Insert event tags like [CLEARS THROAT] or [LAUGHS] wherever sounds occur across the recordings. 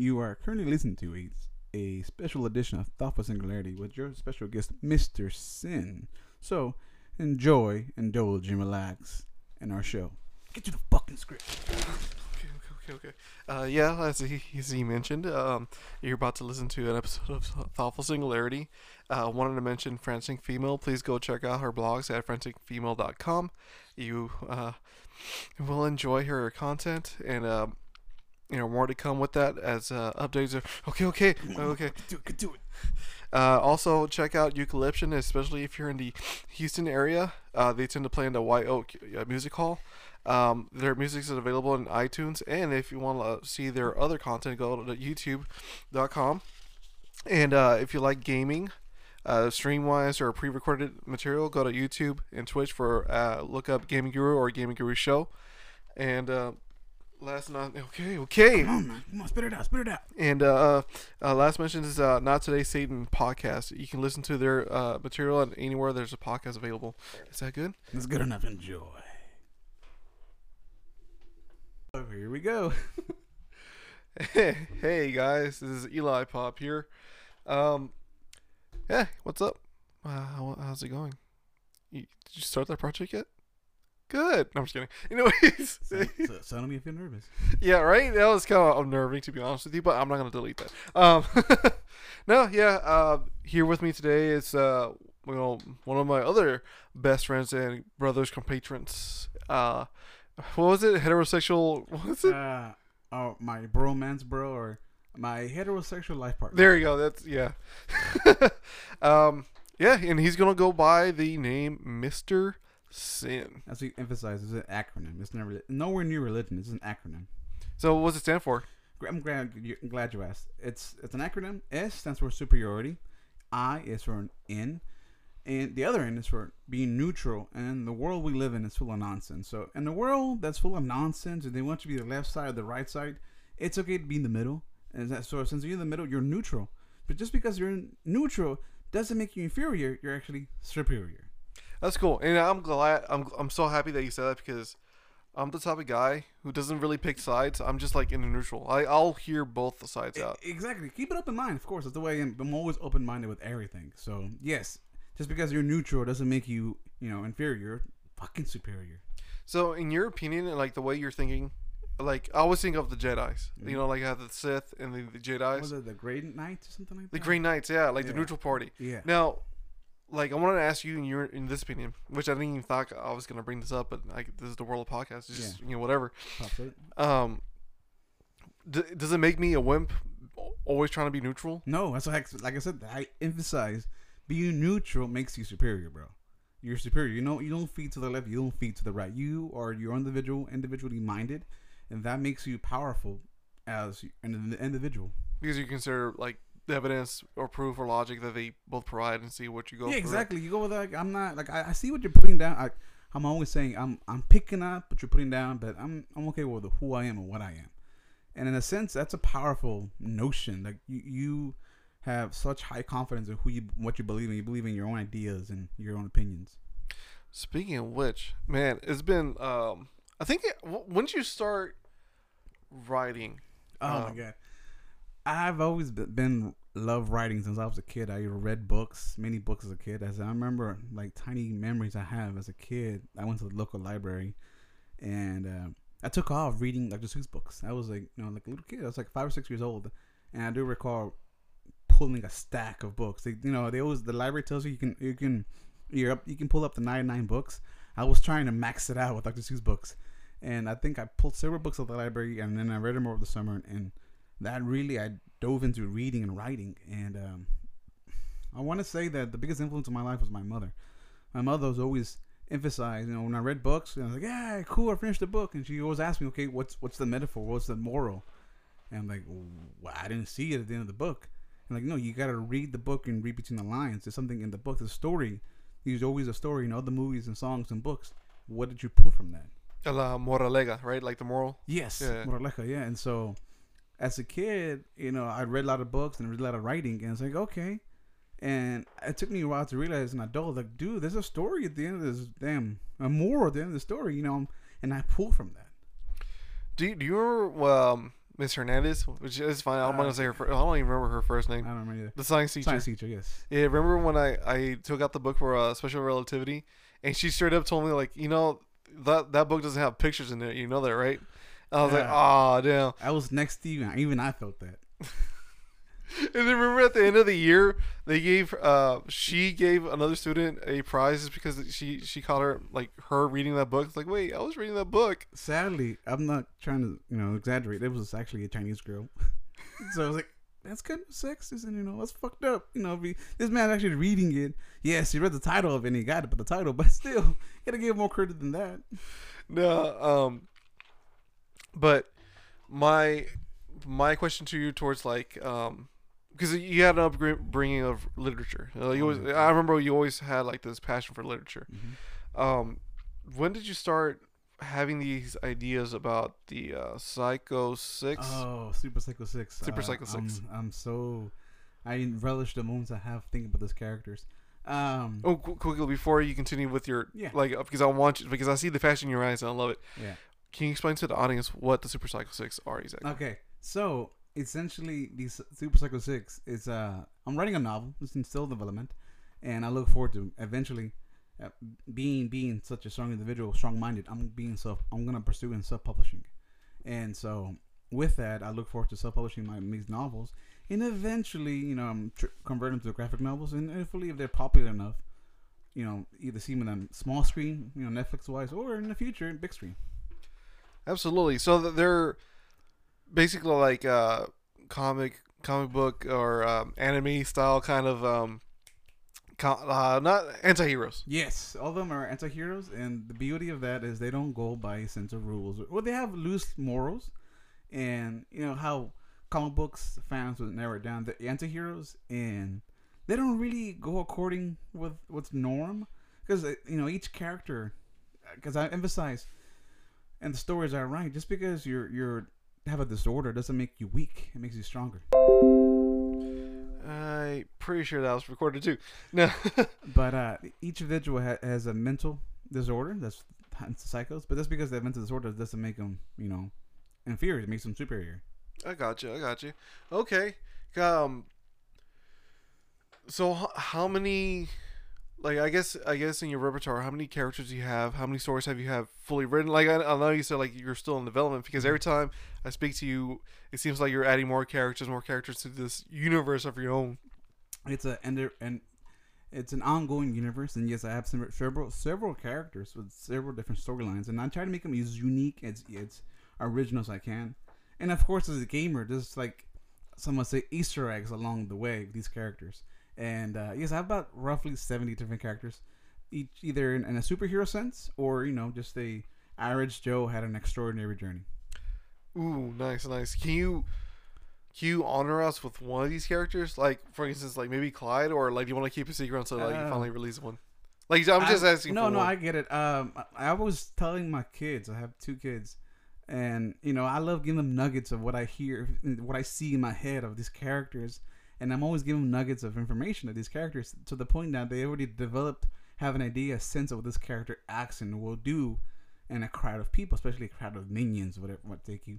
You are currently listening to a, a special edition of Thoughtful Singularity with your special guest, Mr. Sin. So, enjoy, indulge, and relax in our show. Get to the fucking script. Okay, okay, okay, okay. Uh, yeah, as he, as he mentioned, um, you're about to listen to an episode of Thoughtful Singularity. Uh, wanted to mention Frantic Female. Please go check out her blogs at franticfemale.com. You uh, will enjoy her content, and uh, you know more to come with that as uh, updates are. Okay, okay, okay. Do it, do it. Uh, also, check out Eucalyptian, especially if you're in the Houston area. Uh, they tend to play in the White Oak uh, Music Hall. Um, their music is available in iTunes, and if you want to see their other content, go to YouTube.com. And uh, if you like gaming, uh, stream wise or pre-recorded material, go to YouTube and Twitch for uh, look up Gaming Guru or Gaming Guru Show. And uh, last not okay, okay. Come on, man. Come on, spit it out, spit it out. And uh, uh, last mention is uh, Not Today Satan podcast. You can listen to their uh, material at anywhere there's a podcast available. Is that good? It's good enough. Enjoy. Oh, here we go. [LAUGHS] hey guys, this is Eli Pop here. Um, yeah, what's up? Uh, how, how's it going? You, did you start that project yet? Good. No, I'm just kidding. Anyways, [LAUGHS] So, so, so don't be feel nervous. yeah, right. That was kind of unnerving to be honest with you, but I'm not gonna delete that. Um, [LAUGHS] no, yeah. Uh, here with me today is uh, you know, one of my other best friends and brothers, compatriots. Uh, what was it? Heterosexual. [LAUGHS] What was it? Uh, oh, my bromance bro or my heterosexual life partner. There you go. That's yeah. um, yeah, and he's gonna go by the name Mister Sin. As we emphasize, it's an acronym. It's never nowhere near religion. It's an acronym. So what does it stand for? I'm glad you I'm glad you asked. It's it's an acronym. S stands for superiority. I is for an N, and the other N is for being neutral. And the world we live in is full of nonsense. So in a world that's full of nonsense, and they want you to be the left side or the right side, it's okay to be in the middle. And that, so since you're in the middle, you're neutral. But just because you're neutral doesn't make you inferior. You're actually superior. That's cool, and I'm glad. I'm I'm so happy that you said that because I'm the type of guy who doesn't really pick sides. I'm just like in a neutral. I I'll hear both the sides out. Exactly. Keep it open mind. Of course, that's the way I am. I'm always open minded with everything. So yes, just because you're neutral doesn't make you, you know, inferior. Fucking superior. So, in your opinion, and like the way you're thinking, like I always think of the Jedi's. You mm-hmm. know, like I have the Sith and the, the Jedi's, Was it the Great Knights or something like that? the? Green Knights. Yeah, like the neutral party. Yeah. Now, like I wanted to ask you in your in this opinion, which I didn't even thought I was gonna bring this up, but like this is the world of podcasts. It's just you know whatever. Um, d- does it make me a wimp? Always trying to be neutral. No, that's like like I said. I emphasize being neutral makes you superior, bro. You're superior. You know, you don't feed to the left. You don't feed to the right. You are your individual, individually minded, and that makes you powerful as an individual. because you consider like evidence or proof or logic that they both provide and see what you go yeah, for. exactly. You go with like I'm not like I, I see what you're putting down. I, I'm always saying I'm I'm picking up what you're putting down, but I'm I'm okay with who I am and what I am. And in a sense, that's a powerful notion. Like you you have such high confidence in who you what you believe in. You believe in your own ideas and your own opinions. Speaking of which, man, it's been um I think it, w- when did you start writing? Oh my Um, god. I've always been love writing since I was a kid. I read books, many books as a kid. As I remember, like tiny memories I have as a kid. I went to the local library, and uh, I took off reading Dr. Seuss books. I was like, you know, like a little kid. I was like five or six years old, and I do recall pulling a stack of books. They, you know, they always the library tells you you can you can you're up you can pull up the ninety nine books. I was trying to max it out with Dr. Seuss books, and I think I pulled several books out of the library, and then I read them over the summer, and that really I dove into reading and writing, and um, I want to say that the biggest influence in my life was my mother. My mother was always emphasized, you know, when I read books, I was like, yeah, cool, I finished the book, and she always asked me, okay, what's what's the metaphor, what's the moral, and I'm like, well, I didn't see it at the end of the book, and like, no, you gotta read the book and read between the lines. There's something in the book, the story. There's always a story in other movies and songs and books. What did you pull from that? La moraleja, right? Like the moral. Yes, Yeah. moraleja, yeah. And so, as a kid, you know, I read a lot of books and read a lot of writing, and it's like, okay. And it took me a while to realize as an adult, like, dude, there's a story at the end of this damn, a moral at the end of the story, you know, and I pull from that. Do you, do you remember um, Miss Hernandez, which is fine. I'm Uh, gonna say her. Fir- I don't even remember her first name. I don't remember either. The science teacher. Science teacher, yes. Yeah, remember when I I took out the book for uh, special relativity, and she straight up told me like, you know, that that book doesn't have pictures in it. You know that, right? I was like, Yeah. oh damn. I was next to you, and even I felt that. [LAUGHS] And then remember at the end of the year, they gave uh she gave another student a prize just because she she caught her like her reading that book. It's like, wait, I was reading that book. Sadly, I'm not trying to, you know, exaggerate. It was actually a Chinese girl. [LAUGHS] so I was like, that's kind of sexist, and you know, that's fucked up. You know, be, this man actually reading it. Yes, he read the title of it and he got it, but the title, [LAUGHS] but still, gotta give more credit than that. No, um, but my my question to you towards like um because you had an upbringing of literature. Uh, you always, Oh, I remember you always had like this passion for literature. Mhm. Um, when did you start having these ideas about the uh, Psycho Six? Oh, Super Psycho Six. Super Uh, Psycho 6. I'm, I'm so, I relish the moments I have thinking about those characters. Um, Oh, qu- quickly before you continue with your Yeah. like uh, because I want you because I see the passion in your eyes and I love it. yeah. Can you explain to the audience what the Super Psycho Six are exactly? Okay, so essentially, the Super Psycho Six is uh, I'm writing a novel. It's in still development, and I look forward to eventually uh, being being such a strong individual, strong minded. I'm being self. I'm gonna pursue in self publishing, and so with that, I look forward to self publishing my these novels, and eventually, you know, I'm tr- converting to graphic novels, and hopefully, if they're popular enough. You know, either see them on small screen, you know, Netflix wise, or in the future, big screen. Absolutely. So they're basically like uh, comic comic book or um, anime style kind of um, uh, not anti-heroes. Yes, all of them are anti-heroes, and the beauty of that is they don't go by a sense of rules. Well, they have loose morals, and you know how comic books fans would narrow it down the anti-heroes, and they don't really go according with what's norm, because you know each character, because I emphasize, and the stories are right. Just because you're you're have a disorder doesn't make you weak; it makes you stronger. I'm pretty sure that was recorded too. [LAUGHS] No. But uh, each individual ha- has a mental disorder. That's psychos. But that's because that mental disorder doesn't make them, you know, inferior. It makes them superior. I got you. I got you. Okay. Um. So h- how many? Like I guess I guess in your repertoire, how many characters do you have? How many stories have you have fully written? Like I, I know you said like you're still in development because every mm-hmm. time I speak to you, it seems like you're adding more characters, more characters to this universe of your own. It's a and and it's an ongoing universe. And yes, I have some, several several characters with several different storylines, and I try to make them as unique as as original as I can. And of course, as a gamer, there's like some someone say Easter eggs along the way with these characters. And uh, yes, I have about roughly seventy different characters, each either in, in a superhero sense or you know just a average Joe had an extraordinary journey. Ooh, nice, nice. Can you can you honor us with one of these characters? Like for instance, like maybe Clyde, or like do you want to keep a secret until like you Uh, finally release one? Like I'm just I- asking. No, for no, one. I get it. Um, I, I was telling my kids. I have two kids, and you know, I love giving them nuggets of what I hear, what I see in my head of these characters, and I'm always giving nuggets of information of these characters to the point that they already developed, have an idea, a sense of what this character acts and will do in a crowd of people, especially a crowd of minions, whatever, what take you.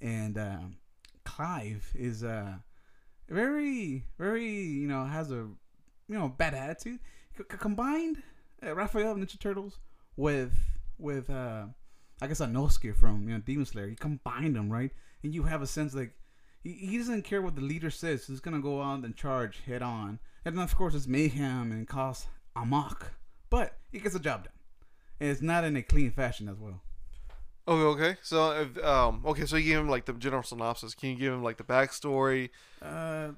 And um, Clive is uh very, very, you know, has a you know bad attitude. C- combined uh, Raphael Ninja Turtles with with uh I guess Inosuke from you know Demon Slayer. You combine them right, and you have a sense like he, he doesn't care what the leader says. He's gonna go out and charge head on, and of course it's mayhem and cause amok, but he gets the job done, and it's not in a clean fashion as well. Okay, okay. So, if, um, okay, so you give him like the general synopsis. Can you give him like the backstory? Uh,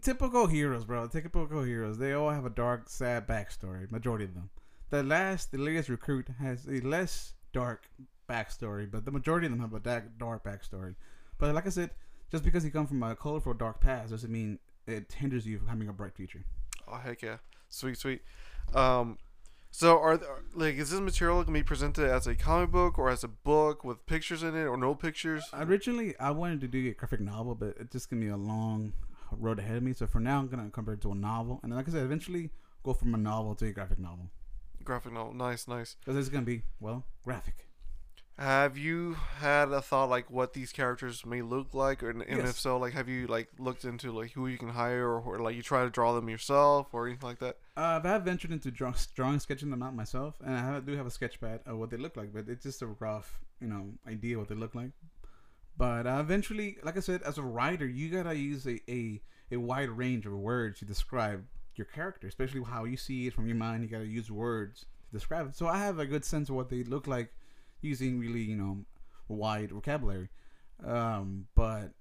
typical heroes, bro. Typical heroes. They all have a dark, sad backstory. Majority of them. The last, the latest recruit has a less dark backstory, but the majority of them have a dark, dark backstory. But like I said, just because you come from a colorful, dark past doesn't mean it hinders you from having a bright future. Oh heck yeah, sweet, sweet. Um, so are there, like is this material gonna be presented as a comic book or as a book with pictures in it or no pictures? Originally, I wanted to do a graphic novel, but it's just gonna be a long road ahead of me. So for now, I'm gonna convert it to a novel, and then, like I said, eventually go from a novel to a graphic novel. Graphic novel, nice, nice. Because it's gonna be well graphic. Have you had a thought like what these characters may look like, or and Yes. if so, like have you like looked into like who you can hire, or, or like you try to draw them yourself, or anything like that? Uh, I have ventured into draw, drawing, sketching them out myself, and I have, do have a sketch pad of what they look like, but it's just a rough, you know, idea what they look like. But uh, eventually, like I said, as a writer, you gotta use a, a, a wide range of words to describe your character, especially how you see it from your mind. You gotta use words to describe it. So I have a good sense of what they look like using really, you know, wide vocabulary. Um, but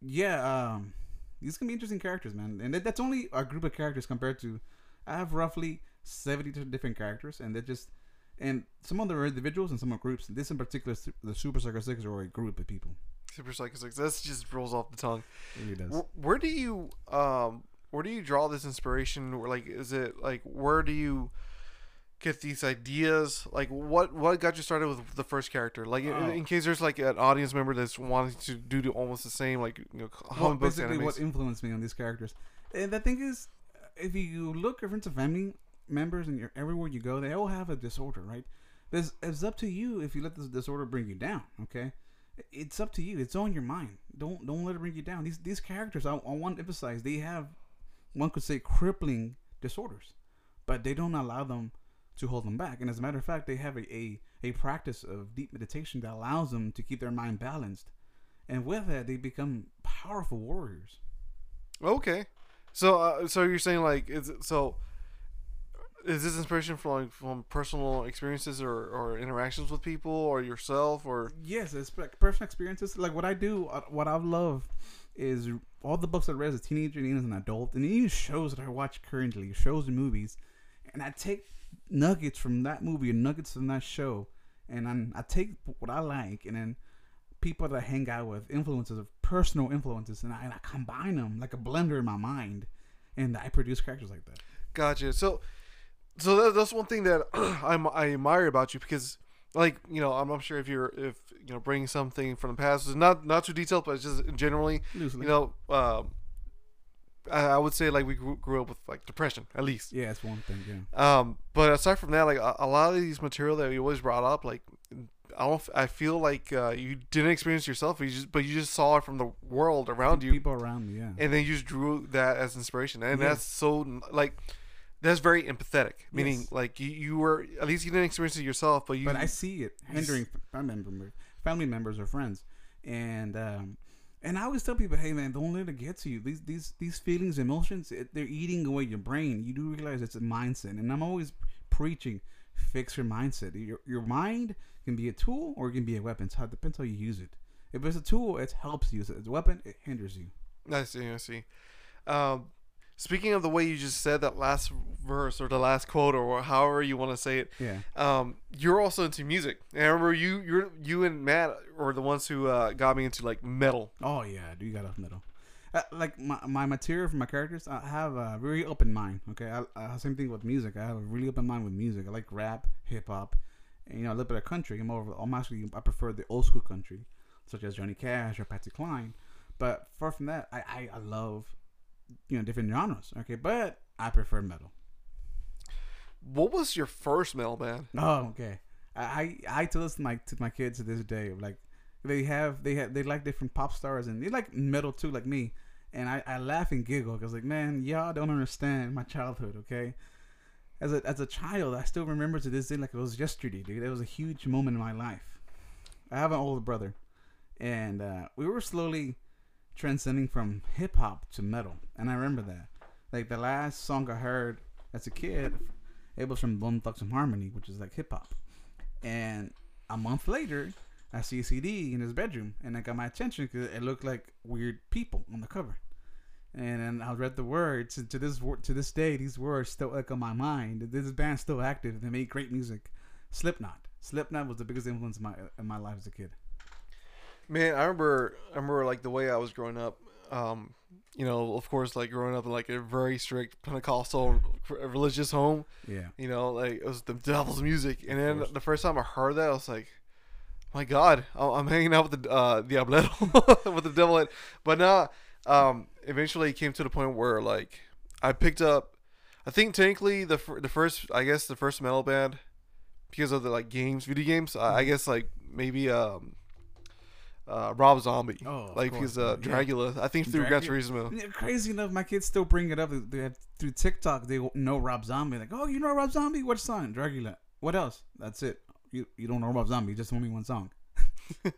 yeah, um, these can be interesting characters, man, and that, that's only a group of characters compared to. I have roughly seventy different characters, and they're just and some of them are individuals and some are groups. This in particular, the Super Psycho Six are a group of people. Super Psycho Six. That just rolls off the tongue. It does. Wh- Where do you um where do you draw this inspiration? Or like, is it like where do you get these ideas? Like, what what got you started with the first character? Like, in, Oh. in case there's like an audience member that's wanting to do the, almost the same, like you know, Well, basically, animes. what influenced me on these characters, and the thing is, if you look at friends and family members and you're, everywhere you go, they all have a disorder, right? There's, it's up to you if you let this disorder bring you down. Okay, it's up to you. It's on your mind. Don't don't let it bring you down. These these characters, I, I want to emphasize, they have one could say crippling disorders, but they don't allow them to hold them back. And as a matter of fact, they have a, a, a practice of deep meditation that allows them to keep their mind balanced. And with that, they become powerful warriors. Okay, so uh, so you're saying like is it, so. Is this inspiration from like, from personal experiences or, or interactions with people or yourself or Yes, it's like personal experiences. Like what I do, uh, what I love is all the books I read as a teenager and as an adult, and even shows that I watch currently, shows and movies, and I take nuggets from that movie and nuggets from that show, and I'm, I take what I like, and then people that I hang out with, influences of personal influences, and I, and I combine them like a blender in my mind, and I produce characters like that. Gotcha. So, so that, that's one thing that [CLEARS THROAT] I'm, I admire about you because, like, you know, I'm not sure if you're if you know bringing something from the past, it's not not too detailed, but it's just generally, Loosely. you know, um, I, would say like we grew, grew up with like depression at least. yeah, it's one thing. Yeah. Um, but aside from that, like a, a lot of these material that you always brought up, like I don't, I feel like uh, you didn't experience yourself, but you just but you just saw it from the world around you, People around me. Yeah. and then you just drew that as inspiration and that's so like that's very empathetic meaning Yes. like you, you were at least you didn't experience it yourself but you but I see it hindering family members, family members or friends, and um, and I always tell people, hey man, don't let it get to you. These these these feelings, emotions, it, they're eating away your brain. You do realize it's a mindset, and I'm always preaching, fix your mindset. Your your mind can be a tool or it can be a weapon. How, it depends how you use it. If it's a tool, it helps you. If it's a weapon, it hinders you. i see i see um, speaking of the way you just said that last verse or the last quote or however you want to say it Yeah. um, you're also into music and i remember you you're you and matt are the ones who uh, got me into like metal Oh yeah, do you got off metal. Uh, like my, my material for my characters, I have a very open mind. Okay, I, I same thing with music. I have a really open mind with music. I like rap, hip hop, and you know a little bit of country. I'm over. I'm actually I prefer the old school country, such as Johnny Cash or Patsy Cline. But far from that, I, I, I love you know different genres. Okay, but I prefer metal. what was your first metal band Oh, okay. I I, I tell this to my to my kids to this day. Like they have they have they like different pop stars and they like metal too, like me. And I, I laugh and giggle because like man, y'all don't understand my childhood. Okay, as a as a child, I still remember to this day like it was yesterday, dude. It was a huge moment in my life. I have an older brother, and uh, we were slowly transcending from hip hop to metal, and I remember that. Like the last song I heard as a kid, it was from Bone Thugs-n-Harmony, which is like hip hop. And a month later, I see a CD in his bedroom, and it got my attention because it looked like weird people on the cover. And I read the words, and to this to this day, these words still echo my mind. This band's still active. They make great music. Slipknot. Slipknot was the biggest influence in my in my life as a kid. Man, I remember, I remember like the way I was growing up. Um, you know, of course, like growing up in like a very strict Pentecostal religious home. Yeah. You know, like it was the devil's music, and then the first time I heard that, I was like, "My God, I'm hanging out with the uh, Diablero, [LAUGHS] with the devil." But now, um, eventually, it came to the point where like I picked up. I think technically the fir- the first, I guess, the first metal band because of the like games, video games. I, I guess like maybe um, uh, Rob Zombie. Oh, like course, he's uh, yeah. Dragula. I think through Gran. Turismo. Yeah, crazy enough, my kids still bring it up. They have, through TikTok, they know Rob Zombie. Like, oh, you know Rob Zombie? What song? Dragula. What else? That's it. You you don't know Rob Zombie? Just only one song. [LAUGHS]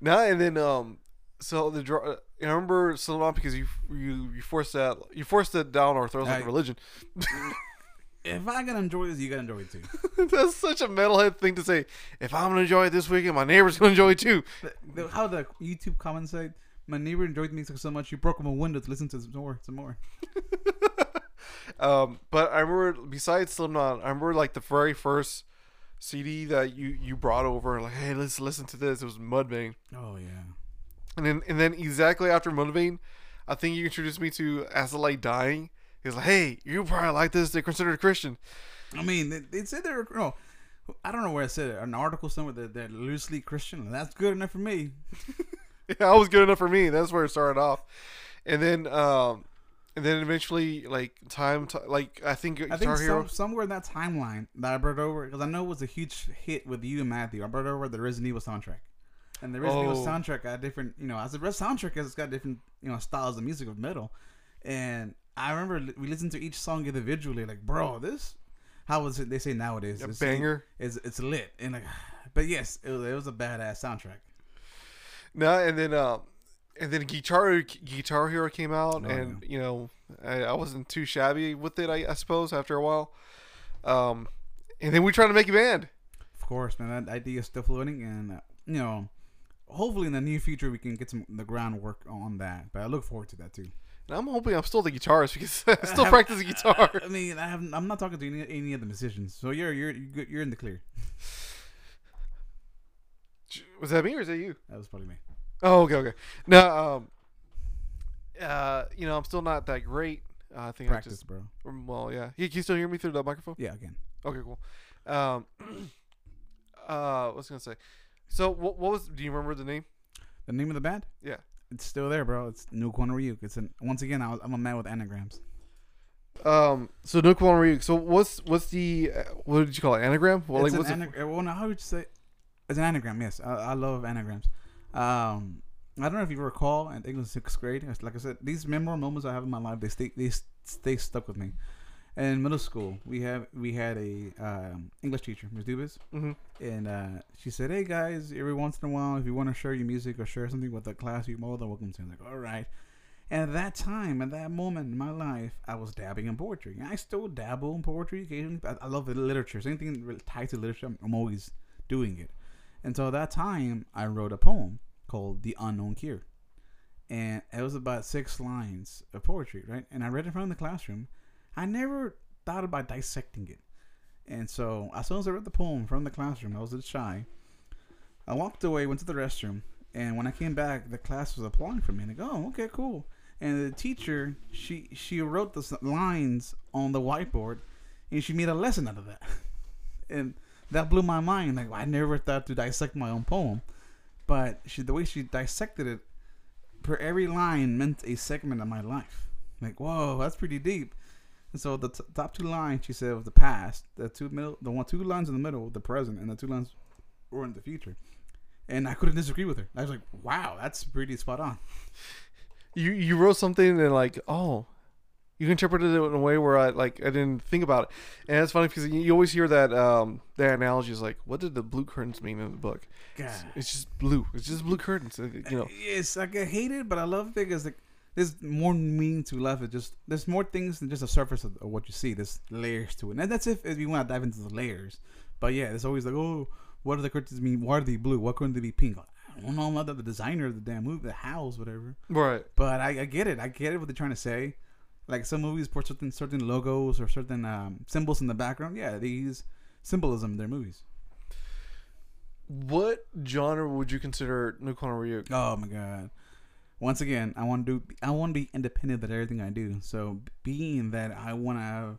No, and then um, so the uh, I remember Slipknot because you you you forced that you forced it down our throats like religion. [LAUGHS] If I can enjoy this, you gotta enjoy it too. [LAUGHS] That's such a metalhead thing to say. If I'm gonna enjoy it this weekend, my neighbor's gonna enjoy it too. The- the- how the YouTube comments say, my neighbor enjoyed the music so much, you broke my window to listen to some more, some more. [LAUGHS] Um, but I remember besides Slipknot, I remember like the very first CD that you you brought over, like, hey, let's listen to this. It was Mudvayne, Oh yeah. and then and then exactly after Mudvayne, I think you introduced me to As I Lay Dying. He's like, hey, you probably like this. They're considered a Christian. I mean, they, they said they're no. I don't know where I said it. An article somewhere that they're loosely Christian. That's good enough for me. [LAUGHS] Yeah, that was good enough for me. That's where it started off, and then um, and then eventually like time, like I think I think some, somewhere in that timeline that I brought over because I know it was a huge hit with you and Matthew. I brought over the Resident Evil soundtrack, and the Resident Evil Oh. soundtrack got different. You know, as a Res soundtrack, it's got different you know styles of music of metal, and I remember we listened to each song individually. Like, bro, this how was it? They say nowadays A it's, banger. It's it's lit and like, [SIGHS] but yes, it was, it was a badass soundtrack. No, and then um, and then Guitar Guitar Hero came out, Oh, and you know I, I wasn't too shabby with it. I, I suppose after a while, um, and then we tried to make a band. Of course, man. That idea is still floating, and uh, you know, hopefully in the near future we can get some the groundwork on that. But I look forward to that too. And I'm hoping I'm still the guitarist because [LAUGHS] I still have- practice the guitar. I mean, I haven't. I'm not talking to any, any of the musicians, so you're you're you're in the clear. [LAUGHS] Was that me or is that you? That was probably me. Oh, okay, okay. No, um, uh, you know, I'm still not that great. Uh, I think Practice, I just bro. um, well, yeah. You, can you still hear me through the microphone? Yeah, again. Okay, cool. Um, [CLEARS THROAT] uh, what was I gonna say? So, what, what was? Do you remember the name? The name of the band? Yeah. It's still there, bro. It's New Ryuk. It's an once again. I was, I'm a man with anagrams. Um, so Nook Ryuk. So what's what's the uh, what did you call it? Anagram? Well, it's like what's an it? well, no, how would you say? It's an anagram. Yes, I, I love anagrams. Um, I don't know if you recall in English sixth grade. Like I said, these memorable moments I have in my life, they stay they stay stuck with me. In middle school, we have we had a um, English teacher, Ms. Dubas, hmm and uh, she said, "Hey guys, every once in a while, if you want to share your music or share something with the class, you're more than welcome to." I'm like, "All right." And at that time, at that moment in my life, I was dabbing in poetry. And I still dabble in poetry occasionally. I, I love the literature. So anything tied to literature, I'm, I'm always doing it. And so at that time, I wrote a poem called "The Unknown Cure," and it was about six lines of poetry, right? And I read it in front of the classroom. I never thought about dissecting it. And so, as soon as I read the poem from the classroom, I was a shy. I walked away, went to the restroom, and when I came back, the class was applauding for me. And I go, oh, okay, cool. And the teacher, she she wrote the lines on the whiteboard, and she made a lesson out of that. [LAUGHS] and that blew my mind. Like I never thought to dissect my own poem, but she the way she dissected it, per every line meant a segment of my life. Like whoa, that's pretty deep. And so the t- top two lines she said was the past. The two middle, the one two lines in the middle, the present, and the two lines were in the future. And I couldn't disagree with her. I was like, wow, that's pretty spot on. You you wrote something and like oh, you interpreted it in a way where I like I didn't think about it, and it's funny because you, always hear that um that analogy is like what did the blue curtains mean in the book? God. It's, it's just blue. It's just blue curtains. uh, You know. Yes, like I hate it, but I love it because like there's more meaning to life. It just there's more things than just the surface of, of what you see. There's layers to it, and that's if, if you want to dive into the layers. But yeah, there's always like, oh, what do the curtains mean? Why are they blue? Why couldn't they be pink? I don't know. I'm not the designer of the damn movie, the house, whatever. Right. But I, I get it. I get it. What they're trying to say. Like some movies put certain certain logos or certain um, symbols in the background. Yeah, these symbolism in their movies. What genre would you consider Nukon Ryuk? Oh my god. Once again, I want to do. I want to be independent of everything I do. So being that I want to have,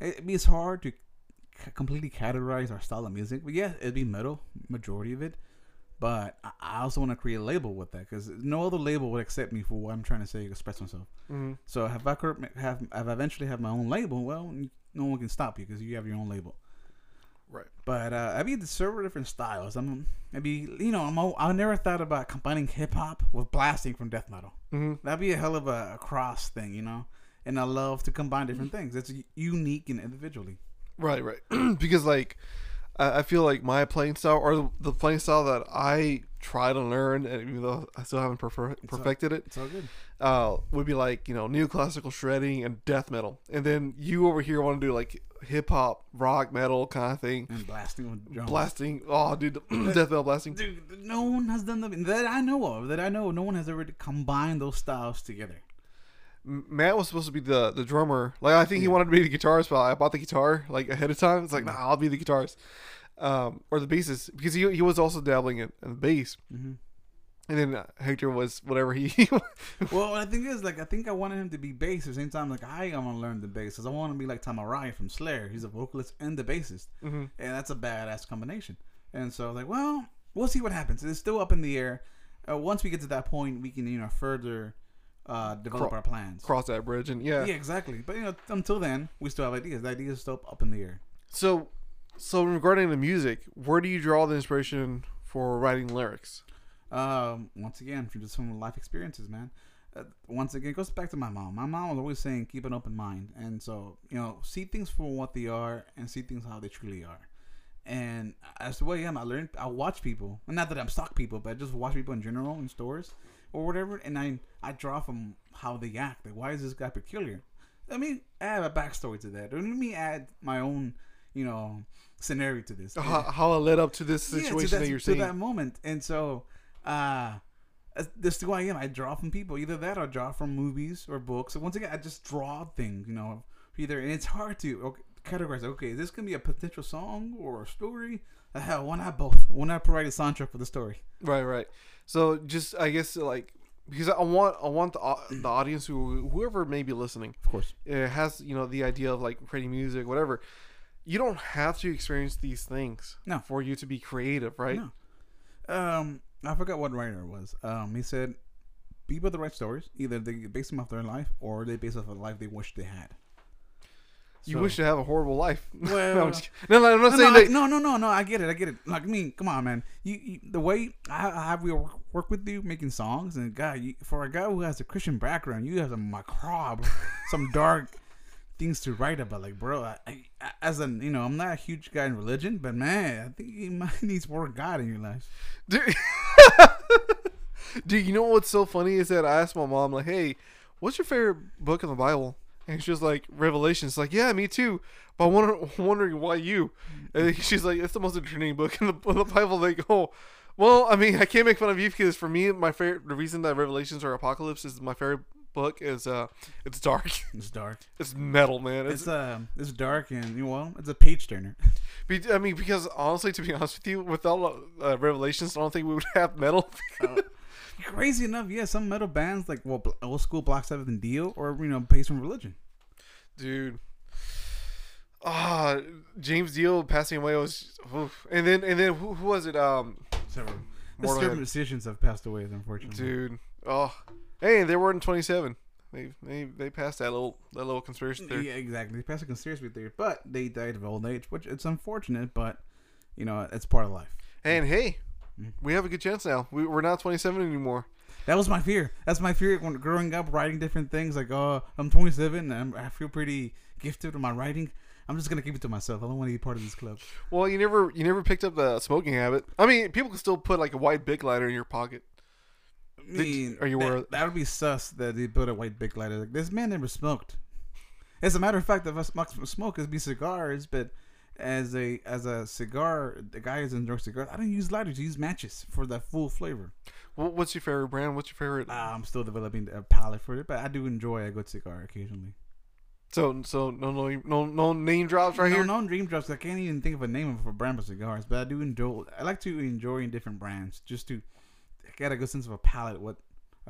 it, be it's hard to c- completely categorize our style of music. But yeah, it'd be metal, majority of it. But I- also want to create a label with that because no other label would accept me for what I'm trying to say, express myself. Mm-hmm. So if I ma- have, eventually have my own label, well, no one can stop you because you have your own label. Right. But uh, I mean, several different styles. I'm maybe you know I'm I never thought about combining hip hop with blasting from death metal. hmm That'd be a hell of a, a cross thing, you know. And I love to combine different things. It's unique and individually. Right, right. [CLEARS THROAT] because like, I, I feel like my playing style or the, the playing style that I try to learn, and even though I still haven't It's all- perfected it, It's all good. uh, would be like you know neoclassical shredding and death metal, and then you over here want to do like hip hop, rock, metal kind of thing, And blasting with drums. blasting. Oh, dude, [CLEARS THROAT] death metal blasting. Dude, no one has done that that I know of. That I know, no one has ever combined those styles together. Matt was supposed to be the the drummer. Like I think he Yeah. wanted to be the guitarist, but I bought the guitar like ahead of time. It's like, nah, I'll be the guitarist, um, or the bassist because he he was also dabbling in, in the bass. hmm And then uh, Hector was whatever he. [LAUGHS] Well, the thing is, like, I think I wanted him to be bass at the same time. Like, I am gonna learn the bass because I want to be like Tom Araya from Slayer. He's a vocalist and the bassist, Mhm. and that's a badass combination. And so, like, well, we'll see what happens. It's still up in the air. Uh, once we get to that point, we can, you know, further uh, develop Cro- our plans. cross that bridge and yeah. Yeah, exactly. But you know, until then, we still have ideas. The ideas still up in the air. So, so regarding the music, where do you draw the inspiration for writing lyrics? Um, once again, from just from life experiences, man. Uh, once again, it goes back to my mom. My mom was always saying, keep an open mind. And so, you know, see things for what they are and see things how they truly are. And as the way I am, I learned, I watch people, and not that I'm stock people, but I just watch people in general in stores or whatever, and I I draw from how they act. Like, why is this guy peculiar? Let me add a backstory to that. Or let me add my own, you know, scenario to this. How, how it led up to this Yeah, situation to that, you're to seeing? that moment. And so, uh, is who I am. I draw from people. Either that or I draw from movies or books. So once again, I just draw things, you know, either, and it's hard to okay, categorize. Okay, is this going to be a potential song or a story? Uh, hell, why not both? Why not provide a soundtrack for the story? Right, right. So just I guess like because I want I want the the audience who whoever may be listening Of course. it has you know the idea of like creating music whatever. You don't have to experience these things No. for you to be creative, right? No. Um, I forgot what writer it was. Um, he said, people that write stories, either they base them off their life or they base off a life they wish they had. You So- wish to have a horrible life. Well, [LAUGHS] no, I'm no, no, I'm not no, saying no, I- that. no, no, no, no. I get it. I get it. Like, I mean, come on, man. You, you the way I, I have we work, work with you making songs, and God, you, for a guy who has a Christian background, you have some macabre, [LAUGHS] some dark things to write about. Like, bro, I, I, as an you know, I'm not a huge guy in religion, but man, I think you might [LAUGHS] need more God in your life. Dude, Dude, you know what's so funny is that I asked my mom, like, hey, what's your favorite book in the Bible? And she's was like, Revelations. Like, yeah, me too. But I'm wonder- [LAUGHS] wondering why you. And [LAUGHS] she's like, it's the most entertaining book in the, in the Bible. Like, oh, well, I mean, I can't make fun of you because for me, my favorite, the reason that Revelations or Apocalypse is my favorite book is uh, it's dark. [LAUGHS] It's dark. it's metal, man. It's, It's uh, it's dark, and you know, well, it's a page turner. I mean, because honestly, to be honest with you, without uh, Revelations, I don't think we would have metal. Crazy enough, yeah, some metal bands like well, old school Black Sabbath and Dio, or you know, based on religion. dude. Ah, James Dio passing away was, oof. and then and then who, who was it? Um, Several certain musicians have passed away, unfortunately. dude. Oh, hey, they weren't twenty seven. They they they passed that little that little conspiracy theory. Yeah, exactly. They passed a conspiracy theory, but they died of old age, which it's unfortunate, but you know, it's part of life. And hey. We have a good chance now. We, we're not twenty seven anymore. That was my fear. That's my fear when growing up, writing different things. Like, oh, I'm 27, and I'm, I feel pretty gifted with my writing. I'm just gonna keep it to myself. I don't want to be part of this club. Well, you never you never picked up the smoking habit. I mean, people can still put like a white big lighter in your pocket. I Did- mean, are you that, aware- that would be sus that they built a white big lighter. Like, this man never smoked. As a matter of fact, if I smoke, smoke it'd be cigars, but as a as a cigar, the guy who's enjoying cigars, I don't use lighters. I use matches for that full flavor. Wh- What's your favorite brand? What's your favorite? Uh, I'm still developing a palate for it, but I do enjoy a good cigar occasionally. So so no no no no name drops right no, here. no dream drops. I can't even think of a name of a brand of cigars, but I do enjoy. I like to enjoy different brands just to get a good sense of a palate. What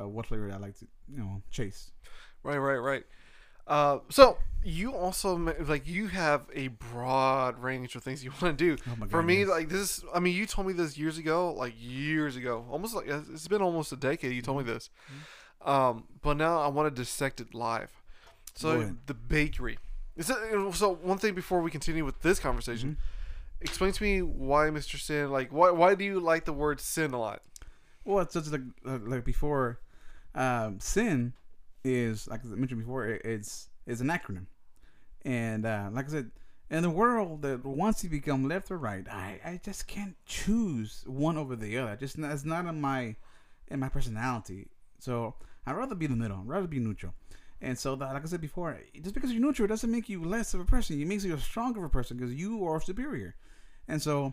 uh, what flavor I like to you know chase. Right, right, right. Uh, so you also like you have a broad range of things you [LAUGHS] want to do. Oh my For me, like this, is, I mean, you told me this years ago, like years ago, almost like it's been almost a decade. You told me this, um, but now I want to dissect it live. So ahead. the bakery. Is it, so one thing before we continue with this conversation explain to me why Mr. Sin. Like, why why do you like the word sin a lot? Well, it's just like uh, like before, um, sin is like I mentioned before. It's it's an acronym, and uh, like I said, in the world that wants to become left or right, I, I just can't choose one over the other. Just it's not in my in my personality. So I'd rather be the middle. I'd rather be neutral. And so, that, like I said before, just because you're neutral doesn't make you less of a person. It makes you a stronger person because you are superior. And so,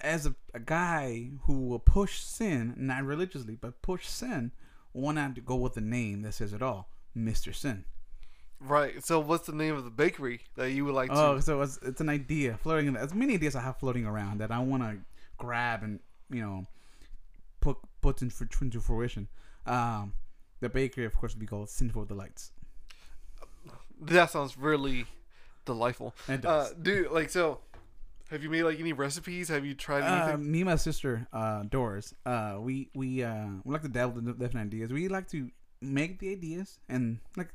as a, a guy who will push sin, not religiously, but push sin, why not go with the name that says it all, Mr. Sin? Right. So, what's the name of the bakery that you would like to? Oh, so it's, it's an idea floating. As many ideas I have floating around that I want to grab and you know put put into, into fruition. Um, the bakery, of course, would be called Sinful Delights. That sounds really delightful. It Uh, does. dude, like so. Have you made like any recipes? Have you tried Uh, anything? me and my sister, uh, Doris, uh, we we uh, we like to dabble in different ideas. We like to make the ideas, and like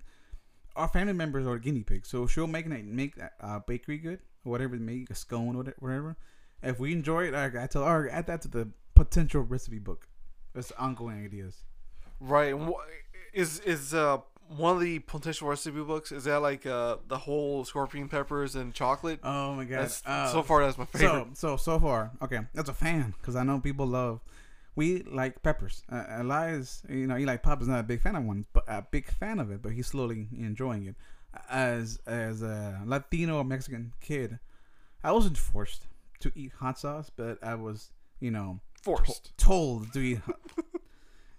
our family members are guinea pigs. So she'll make an, make a uh, bakery good, or whatever, make a scone or whatever. If we enjoy it, I, I tell her add that to the potential recipe book. It's ongoing ideas. right. Is is uh one of the potential recipe books? Is that like uh the whole scorpion peppers and chocolate? Oh my god! Uh, so far, that's my favorite. So so so far, okay. that's a fan, because I know people love. We like peppers. Uh, Elias, you know, Eli Pop is not a big fan of one, but a big fan of it. But he's slowly enjoying it. As as a Latino Mexican kid, I wasn't forced to eat hot sauce, but I was, you know, Forced. told to eat.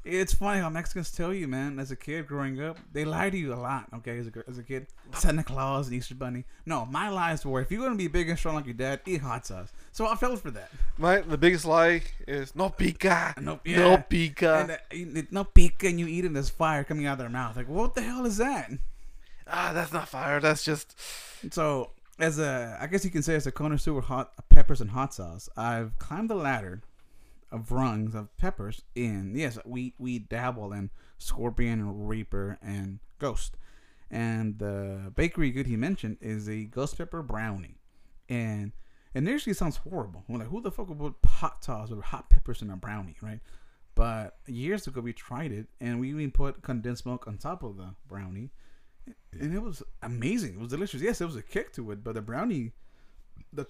It's funny how Mexicans tell you, man. As a kid growing up, they lie to you a lot. Okay, as a, as a kid, Santa Claus and Easter Bunny. No, my lies were if you're gonna be big and strong like your dad, eat hot sauce. So I fell for that. My the biggest lie is no pica. No, No yeah. pica. And uh, no pica, and you eat it, there's fire coming out of their mouth. Like, what the hell is that? ah, that's not fire. That's just So, as a, I guess you can say, as a connoisseur of hot peppers and hot sauce, I've climbed the ladder of rungs of peppers. In yes, we we dabble in scorpion, reaper, and ghost. And the bakery good he mentioned is a ghost pepper brownie, and initially sounds horrible. We're like, who the fuck would put hot sauce or hot peppers in a brownie, right? But years ago we tried it, and we even put condensed milk on top of the brownie, and it was amazing. It was delicious. Yes, it was a kick to it, but the brownie, the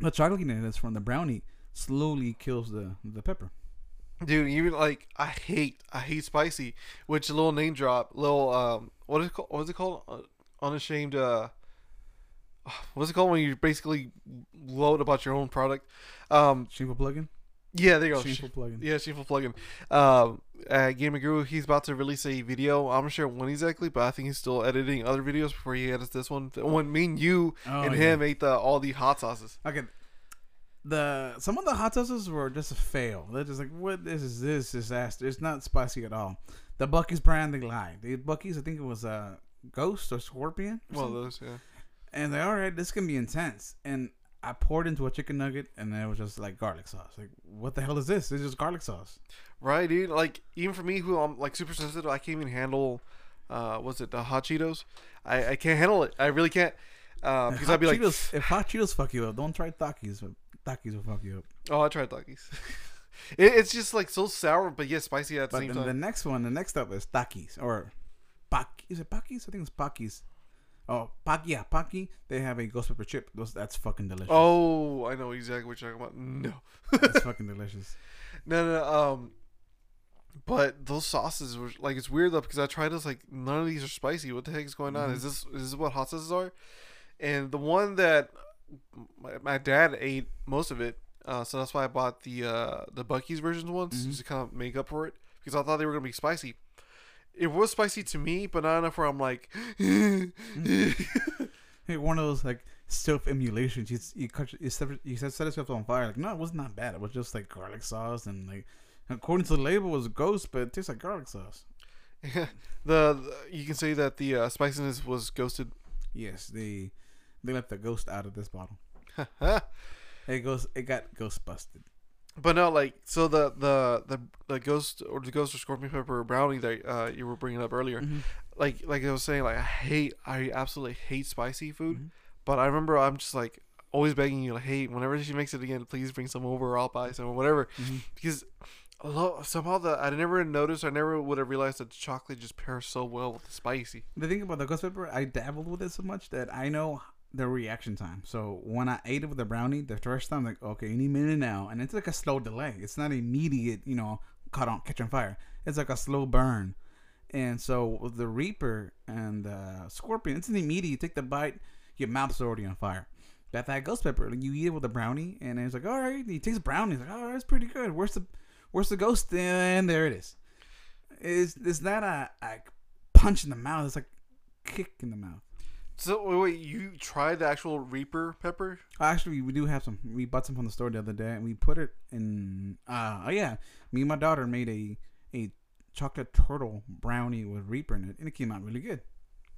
the chocolatiness from the brownie slowly kills the the pepper. dude. Even like I hate I hate spicy. Which a little name drop, little um, what is it called? What is it called? Uh, unashamed. Uh, [SIGHS] what's it called when you basically load about your own product? Um, Shameful plugin. yeah, there you go. Shameful plugin. Yeah, Shameful plugin. Um, uh, Gamer Guru, he's about to release a video. I'm not sure when exactly, but I think he's still editing other videos before he edits this one. When me and you Oh, and yeah. him ate the all the hot sauces. Okay. The some of the hot sauces were just a fail. They're just like, what this is this disaster. It's not spicy at all. The Buc-ee's brand they lied. The Buc-ee's I think it was a ghost or scorpion. or something. those, yeah. And they all right, this can be intense. And I poured into a chicken nugget and then it was just like garlic sauce. Like, what the hell is this? It's just garlic sauce. Right, dude. Like even for me, who I'm like super sensitive, I can't even handle. Uh, was it the hot Cheetos? I, I can't handle it. I really can't. Uh, because I'd be like, Cheetos, if hot Cheetos fuck you up, don't try Takis. Takis will fuck you up. oh, I tried Takis. [LAUGHS] it, it's just like so sour, but yet spicy at the But same then time. the next one, the next up is Takis or Pak. Is it Paquis? I think it's Paquis. Oh, Pak. Yeah, Paqui. They have a ghost pepper chip. Those that's fucking delicious. oh, I know exactly what you're talking about. No, that's [LAUGHS] fucking delicious. no, no. Um, but those sauces were like it's weird though because I tried this like none of these are spicy. What the heck is going on? Mhm. Is this is this what hot sauces are? And the one that my, my dad ate most of it, uh, so that's why I bought the uh, the Buc-ee's versions once Mhm. just to kind of make up for it because I thought they were gonna be spicy. It was spicy to me, but not enough where I'm like, [LAUGHS] [LAUGHS] Hey, one of those like self emulations. You you cut you set, you set yourself on fire. Like no, it was not that bad. It was just like garlic sauce and like according to the label it was ghost, but it tastes like garlic sauce. [LAUGHS] the, the you can say that the uh, spiciness was ghosted. Yes, they they left the ghost out of this bottle. [LAUGHS] It goes it got ghost busted. But no, like so the the the the ghost or the ghost or scorpion pepper brownie that uh, you were bringing up earlier, Mhm. like like I was saying, like I hate, I absolutely hate spicy food. Mhm. But I remember I'm just like, always begging you, like, hey, whenever she makes it again, please bring some over, or I'll buy some, or whatever. Mhm. Because somehow the I never noticed, I never would have realized that the chocolate just pairs so well with the spicy. The thing about the ghost pepper, I dabbled with it so much that I know the reaction time. So when I ate it with the brownie the first time, like okay, any minute now, and it's like a slow delay. It's not immediate, you know, caught on catch on fire. It's like a slow burn. And so the Reaper and the Scorpion, it's an immediate. You take the bite, your mouth's already on fire. That that ghost pepper, you eat it with a brownie, and it's like, all right, taste brownie. It's like, oh, that's pretty good. Where's the, where's the ghost? And there it is. Is is that a, a punch in the mouth? It's like kick in the mouth. So wait, wait, you tried the actual Reaper pepper? Actually, we do have some. We bought some from the store the other day, and we put it in. Uh, oh yeah, me and my daughter made a a chocolate turtle brownie with Reaper in it, and it came out really good.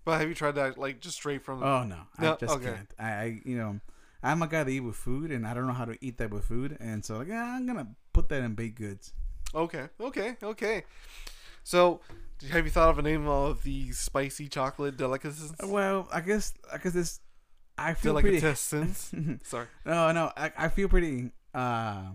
But have you tried that like just straight from? Oh no, I just okay. can't. I, I, you know I'm a guy that eat with food, and I don't know how to eat that with food, and so like, yeah, I'm gonna put that in baked goods. Okay, okay, okay. So, have you thought of a name of the spicy chocolate delicacies? Well, I guess I guess this. I feel pretty. [LAUGHS] Sorry. No, no, I, I feel pretty. Uh,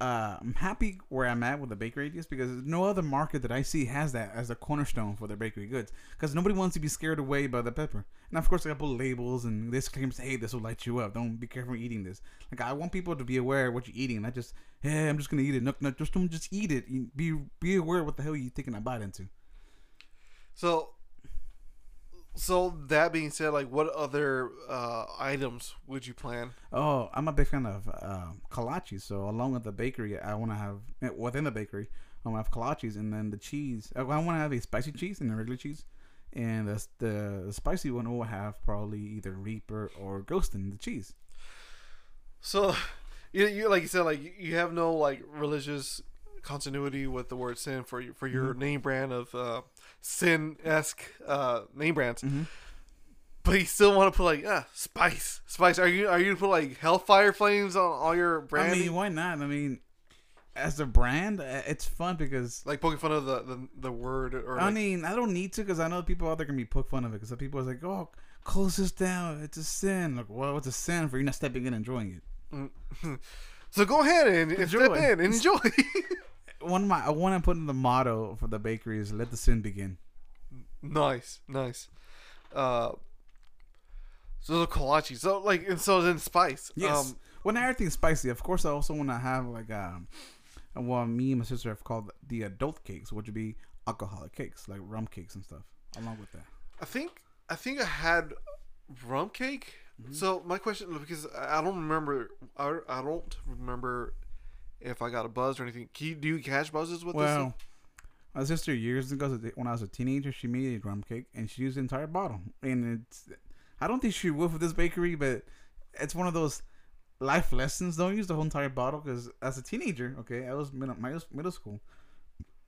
uh, I'm happy where I'm at with the bakery just because no other market that I see has that as a cornerstone for their bakery goods. Because nobody wants to be scared away by the pepper. And of course, I put labels and this claims, "Hey, this will light you up. Don't be careful eating this." Like I want people to be aware of what you're eating, not just, "Hey, I'm just gonna eat it." No, no, just don't just eat it. Be be aware of what the hell you're taking a bite into. So, so that being said, like, what other uh, items would you plan? Oh, I'm a big fan of um, kolaches. So along with the bakery, I want to have eh, within the bakery, I want to have kolaches, and then the cheese. I want to have a spicy cheese and a regular cheese, and the the, the spicy one will have probably either Reaper or Ghost in the cheese. So, [LAUGHS] you, you like you said, like you- have no like religious continuity with the word sin for your for your name brand of uh, sin esque uh, name brands, Mhm. but you still want to put like ah spice spice. Are you are you gonna put like hellfire flames on all your brand? I mean, why not? I mean, as a brand, eh, it's fun because. like poking fun of the the, the word or I like, mean, I don't need to because I know people out there can be poke fun of it because some people are like, "Oh, close this down. It's a sin." Like, well, it's a sin for you not stepping in and enjoying it. [LAUGHS] so go ahead and, and step in and enjoy. [LAUGHS] One of my, one I want to put in the motto for the bakery is "Let the sin begin." nice, nice. Uh, so the kolache. So like and so then spice. Yes. Um, when everything's spicy, of course, I also want to have like um, well, me and my sister have called the adult cakes, which would be alcoholic cakes, like rum cakes and stuff, along with that. I think I think I had rum cake. Mm-hmm. So my question because I I don't remember I, I don't remember if I got a buzz or anything. You, do you catch buzzes with this? Well, my sister years ago, when I was a teenager, she made a rum cake and she used the entire bottle. And it's, I don't think she would for this bakery, but it's one of those life lessons. Don't use the whole entire bottle because as a teenager, okay, I was middle, middle, school.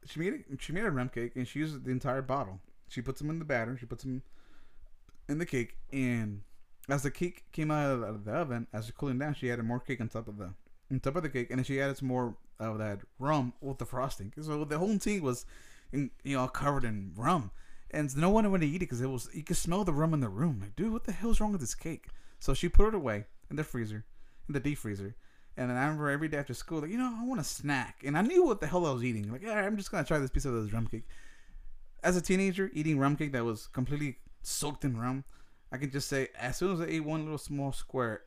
She made it. She made a rum cake and she used the entire bottle. She puts them in the batter. She puts them in the cake, and as the cake came out of the oven, as it's cooling down, she added more cake on top of the on top of the cake, and then she added some more of that rum with the frosting. So the whole thing was, in, you know, covered in rum, and no one wanted to eat it because it was you could smell the rum in the room. Like, dude, what the hell's wrong with this cake? So she put it away in the freezer, in the deep freezer. And then I remember every day after school, like, you know, I want a snack. And I knew what the hell I was eating. Like, yeah, I'm just going to try this piece of this rum cake. As a teenager, eating rum cake that was completely soaked in rum, I can just say, as soon as I ate one little small square,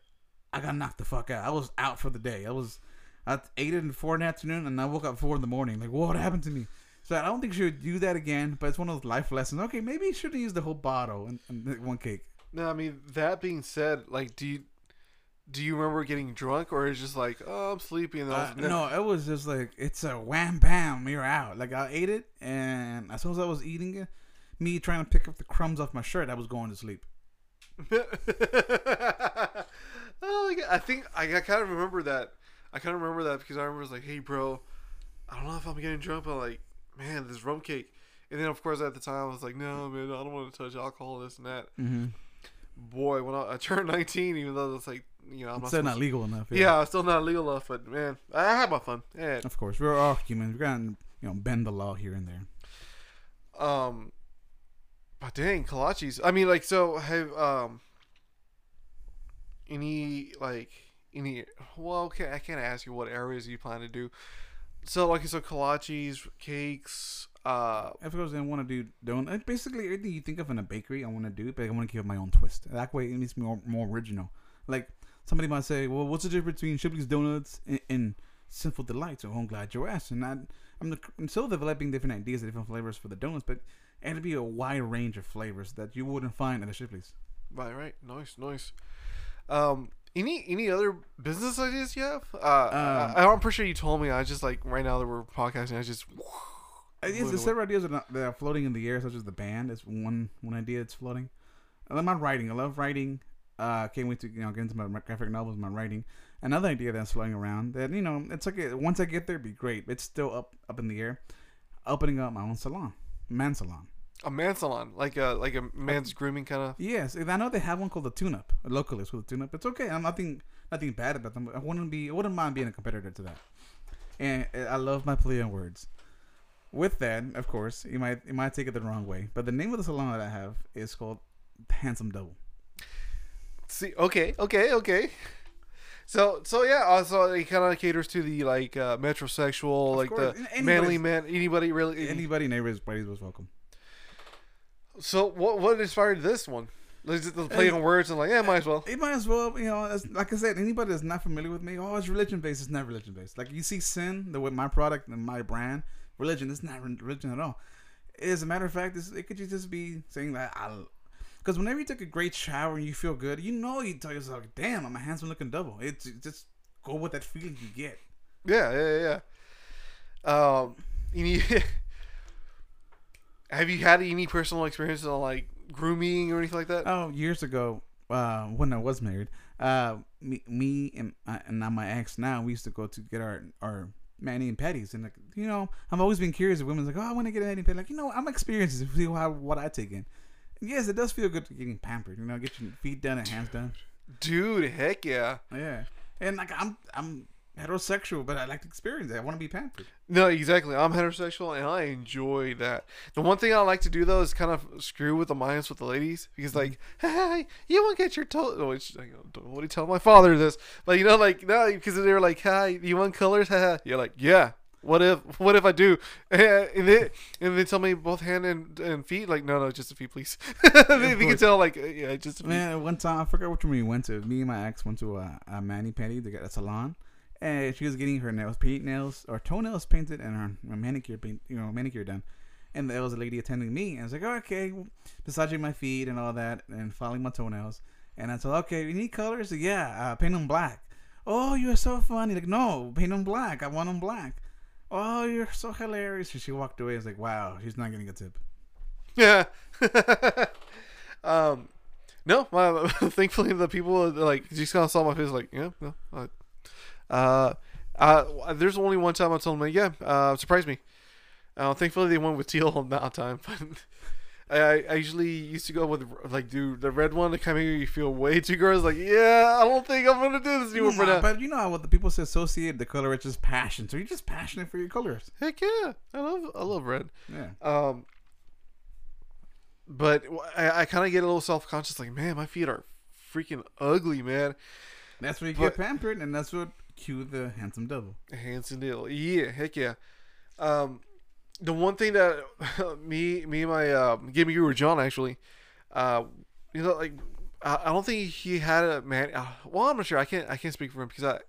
I got knocked the fuck out. I was out for the day. I was, I ate it in four in the afternoon, and I woke up four in the morning. Like, what happened to me? So I don't think she would do that again. But it's one of those life lessons. Okay, maybe you should have used the whole bottle and, and one cake. No, I mean that being said, like, do you do you remember getting drunk, or is it just like, oh, I'm sleepy, and Uh, no, [LAUGHS] it was just like it's a wham bam, you're out. Like I ate it, and as soon as I was eating it, me trying to pick up the crumbs off my shirt, I was going to sleep. [LAUGHS] oh my god! I think I, I kind of remember that. I kind of remember that because I remember it was like, "Hey, bro, I don't know if I'm getting drunk, but like, man, this rum cake." And then of course at the time I was like, "No, man, I don't want to touch alcohol, this and that." Mm-hmm. Boy, when I, I turned 19, even though it's like, you know, I'm not Still not legal enough. Yeah, still not legal enough, but man, I had my fun. Yeah. Of course, we're all humans. We're gonna you know bend the law here and there. Um, but dang, kolaches. I mean, like, so have um, any like any? Well, okay, I can't ask you what areas you plan to do. So like so kolaches, cakes. Uh, Of course, I want to do donut. Basically, everything you think of in a bakery, I want to do, but I want to give it my own twist. That way, it makes me more, more original. Like somebody might say, "Well, what's the difference between Shipley's Donuts and, and Sinful Delights?" or "I'm glad you asked." And I, I'm, the, I'm still developing different ideas, different flavors for the donuts, but it'll be a wide range of flavors that you wouldn't find at a Shipley's. right, right, nice, nice. Um, any any other business ideas you have? Uh, Um, I, I'm pretty sure you told me. I just like right now that we're podcasting. I just Yes, Wait, there's several ideas that are, that are floating in the air, such as the band. Is one one idea that's floating. I love my writing. I love writing. Uh, can't wait to you know get into my, graphic novels, my writing. Another idea that's floating around that you know it's like once I get there, it'd be great. It's still up up in the air. Opening up my own salon, man salon. A man salon, like a like a man's grooming kind of. Yes, and I know they have one called the Tune Up, locally it's called the Tune Up. It's okay. I'm nothing nothing bad about them. I wouldn't be I wouldn't mind being a competitor to that. And uh, I love my play on words. With that, of course, you might you might take it the wrong way, but the name of the salon that I have is called Handsome Devil. See, okay, okay, okay. So, so yeah, uh, so it kind of caters to the like uh, metrosexual, Of like course, the anybody's- manly man. Anybody really? Anybody, neighbors, buddies was welcome. So, what what inspired this one? Like, just the play on words and like, yeah, might as well. It might as well, you know, as, like I said, anybody that's not familiar with me, oh, it's religion based. It's not religion based. Like you see sin, the with my product and my brand, religion. It's not religion at all. As a matter of fact, it could just be saying that I, because whenever you take a great shower and you feel good, you know you tell yourself, "Damn, I'm a handsome looking devil." It's it just go with that feeling you get. Yeah, yeah, yeah. yeah. Um, you need. [LAUGHS] have you had any personal experience on like grooming or anything like that? Oh, years ago, uh, when I was married, uh, me, me and uh, and now my ex now we used to go to get our our mani and petties, and like you know, I've always been curious. If women's like, oh, I want to get a mani and pedi. Like you know, I'm experienced to see how what I take in. And yes, it does feel good to getting pampered. You know, get your feet done and hands done. Dude, heck yeah. Yeah, and like I'm I'm heterosexual, but I like to experience it. I want to be pampered. No, exactly. I'm heterosexual and I enjoy that. The one thing I like to do though is kind of screw with the minds with the ladies because mm-hmm. like, [LAUGHS] hey, you won't get your toes. Oh, which I don't want to tell my father this, but you know, like no, because they were like, hi, you want colors? [LAUGHS] You're like, yeah. What if what if I do? [LAUGHS] And they and they tell me both hand and, and feet. Like no no just a feet please. they, they can tell like uh, yeah just the feet. Man, one time I forgot which one we went to. Me and my ex went to a, a mani pedi to get a salon, and she was getting her nails, paint nails or toenails painted, and her, manicure paint, you know, manicure done. And there was a lady attending me, and I was like, oh, okay, massaging my feet and all that, and filing my toenails. And I said, okay, you need colors? Yeah, uh, paint them black. Oh, you're so funny. Like, no, paint them black. I want them black. Oh, you're so hilarious. And she walked away. I was like, wow, she's not getting a tip. Yeah. [LAUGHS] um, no, my, [LAUGHS] thankfully the people like just kind of saw my face like, yeah, no. Uh, uh, uh, there's only one time I told them, like, yeah, uh, surprised me. Uh, thankfully they went with teal that time, [LAUGHS] but I, I usually used to go with like do the red one to kind of make you feel way too gross. Like, yeah, I don't think I'm gonna do this anymore Nah, but you know how what the people say associate the color it's just passion. So you're just passionate for your colors. Heck yeah, I love I love red. Yeah. Um, but I, I kind of get a little self conscious, like, man, my feet are freaking ugly, man. That's when you But- get pampered, and that's what cue the handsome devil. Handsome deal, yeah, heck yeah. Um, the one thing that [LAUGHS] me, me and my uh, gaming guru John actually, uh, you know, like, I, I don't think he had a man. Uh, well, I'm not sure. I can't, I can't speak for him because I,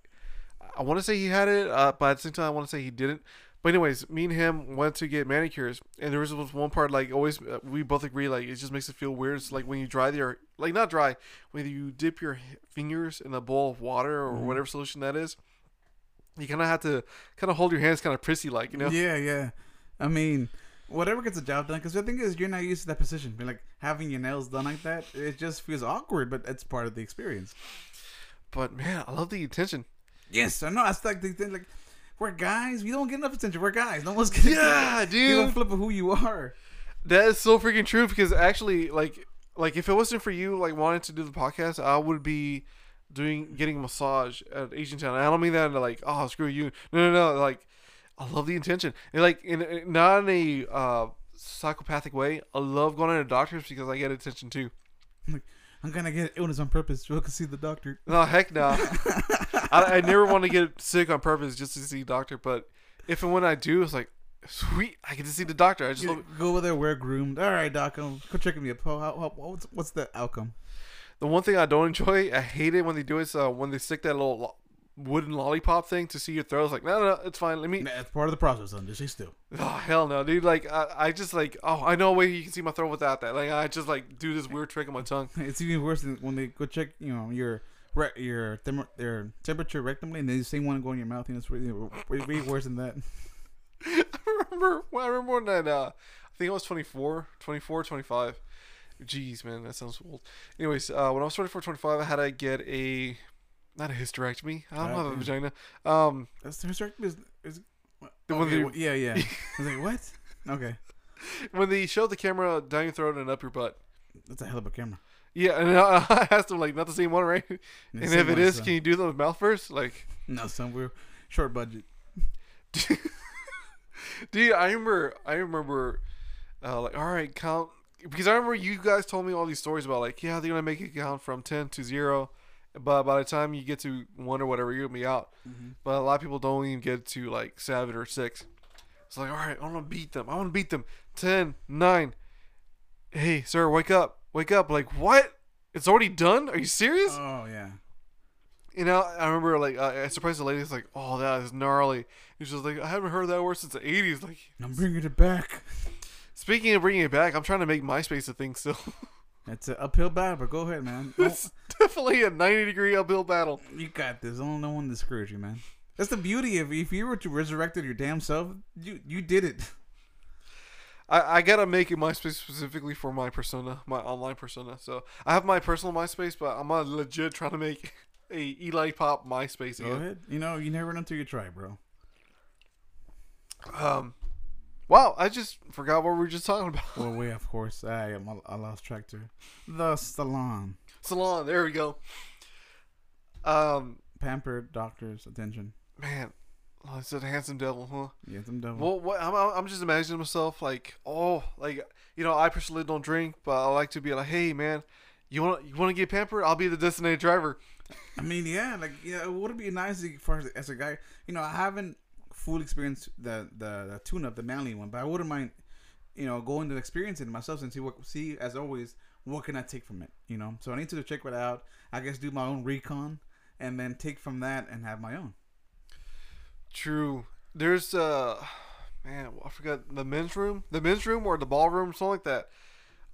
I want to say he had it, uh, but at the same time, I want to say he didn't. But anyways, me and him went to get manicures, and there was one part like always uh, we both agree like it just makes it feel weird. It's like when you dry your like not dry when you dip your fingers in a bowl of water or Mhm. whatever solution that is. You kind of have to kind of hold your hands kind of prissy like you know. Yeah, yeah. I mean, whatever gets the job done. Because the thing is, you're not used to that position. But like having your nails done like that, it just feels awkward. But it's part of the experience. But man, I love the attention. Yes, I know. That's like the thing. Like we're guys. We don't get enough attention. We're guys. No one's getting. Yeah, Give a dude. flip of who you are. That is so freaking true because actually, like, like if it wasn't for you, like wanting to do the podcast, I would be doing getting a massage at Asian Town. I don't mean that in like, oh, screw you. No, no, no. Like, I love the intention, and like, in, in not in a uh, psychopathic way. I love going to doctors because I get attention too. I'm gonna get illness on purpose so I can see the doctor. No, heck no. [LAUGHS] I, I never want to get sick on purpose just to see a doctor. But if and when I do, it's like, sweet, I get to see the doctor. I just love, go over there, wear groomed. All right, doc, go checking me up. How, how, how, what's, what's the outcome? the one thing I don't enjoy, I hate it when they do it. Is uh, when they stick that little lo- wooden lollipop thing to see your throat. It's like, no, no, no, it's fine. Let me. Man, That's part of the process, son. Just still. Oh hell no, dude! Like I, I just like, oh, I know a way you can see my throat without that. Like I just like do this weird trick on my tongue. [LAUGHS] It's even worse than when they go check, you know, your re- your thermo- your temperature rectally, and then they say one go in your mouth, and it's way, way worse than that. [LAUGHS] I remember when I remember when that uh I think I was 24, 24, 25. Jeez, man, that sounds old. Anyways, uh when I was 24, 25, I had to get a not a hysterectomy. I don't Uh, have a vagina. Um That's the hysterectomy is, is The one okay, they- well, yeah, yeah. I was like, what? [LAUGHS] Okay, when they showed the camera down your throat and up your butt. that's a hell of a camera. Yeah, and [LAUGHS] I, asked them like not the same one, right? [LAUGHS] The And if it is, son. can you do them with mouth first? Like no, son, we're short budget. [LAUGHS] Dude, I remember, I remember, uh, like, all right, count because I remember you guys told me all these stories about like, yeah, they're gonna make it count from ten to zero, but by the time you get to one or whatever, you're gonna be out. Mhm. But a lot of people don't even get to like seven or six. It's like, all right, I want to beat them. I want to beat them. Ten, nine. Hey, sir, wake up, wake up! Like, what? It's already done? Are you serious? Oh yeah. You know, I remember like I I surprised the lady. It's like, oh, that is gnarly. She's just like, I haven't heard that word since the '80s. Like, I'm bringing it back. Speaking of bringing it back, I'm trying to make MySpace a thing still. [LAUGHS] It's an uphill battle, but go ahead, man. [LAUGHS] It's definitely a 90 degree uphill battle. you got this. Don't no one discourage you, man. That's the beauty of if you were to resurrected your damn self, you you did it. [LAUGHS] I, I gotta make it MySpace specifically for my persona, my online persona. So I have my personal MySpace, but I'm not legit trying to make [LAUGHS] a Eli Pop MySpace Go again. ahead. You know, you never know until you try, bro. Um, wow, I just forgot what we were just talking about. Well, we of course. I am. I lost track too. The salon, Salon, there we go. Um, pampered doctor's attention. man, oh, it's a handsome devil, huh? Handsome devil. Well, what I'm, I'm just imagining myself like, oh, like you know, I personally don't drink, but I like to be like, hey, man, you want you want to get pampered? I'll be the designated driver. I mean, yeah, like yeah, it would be nice for as a guy. You know, I haven't full experienced the the, the tune up, the manly one, but I wouldn't mind, you know, going to experience it myself and see what see as always what can I take from it. You know, so I need to check it out. I guess do my own recon and then take from that and have my own. True. There's uh, man, I forgot the men's room, the men's room or the ballroom, something like that.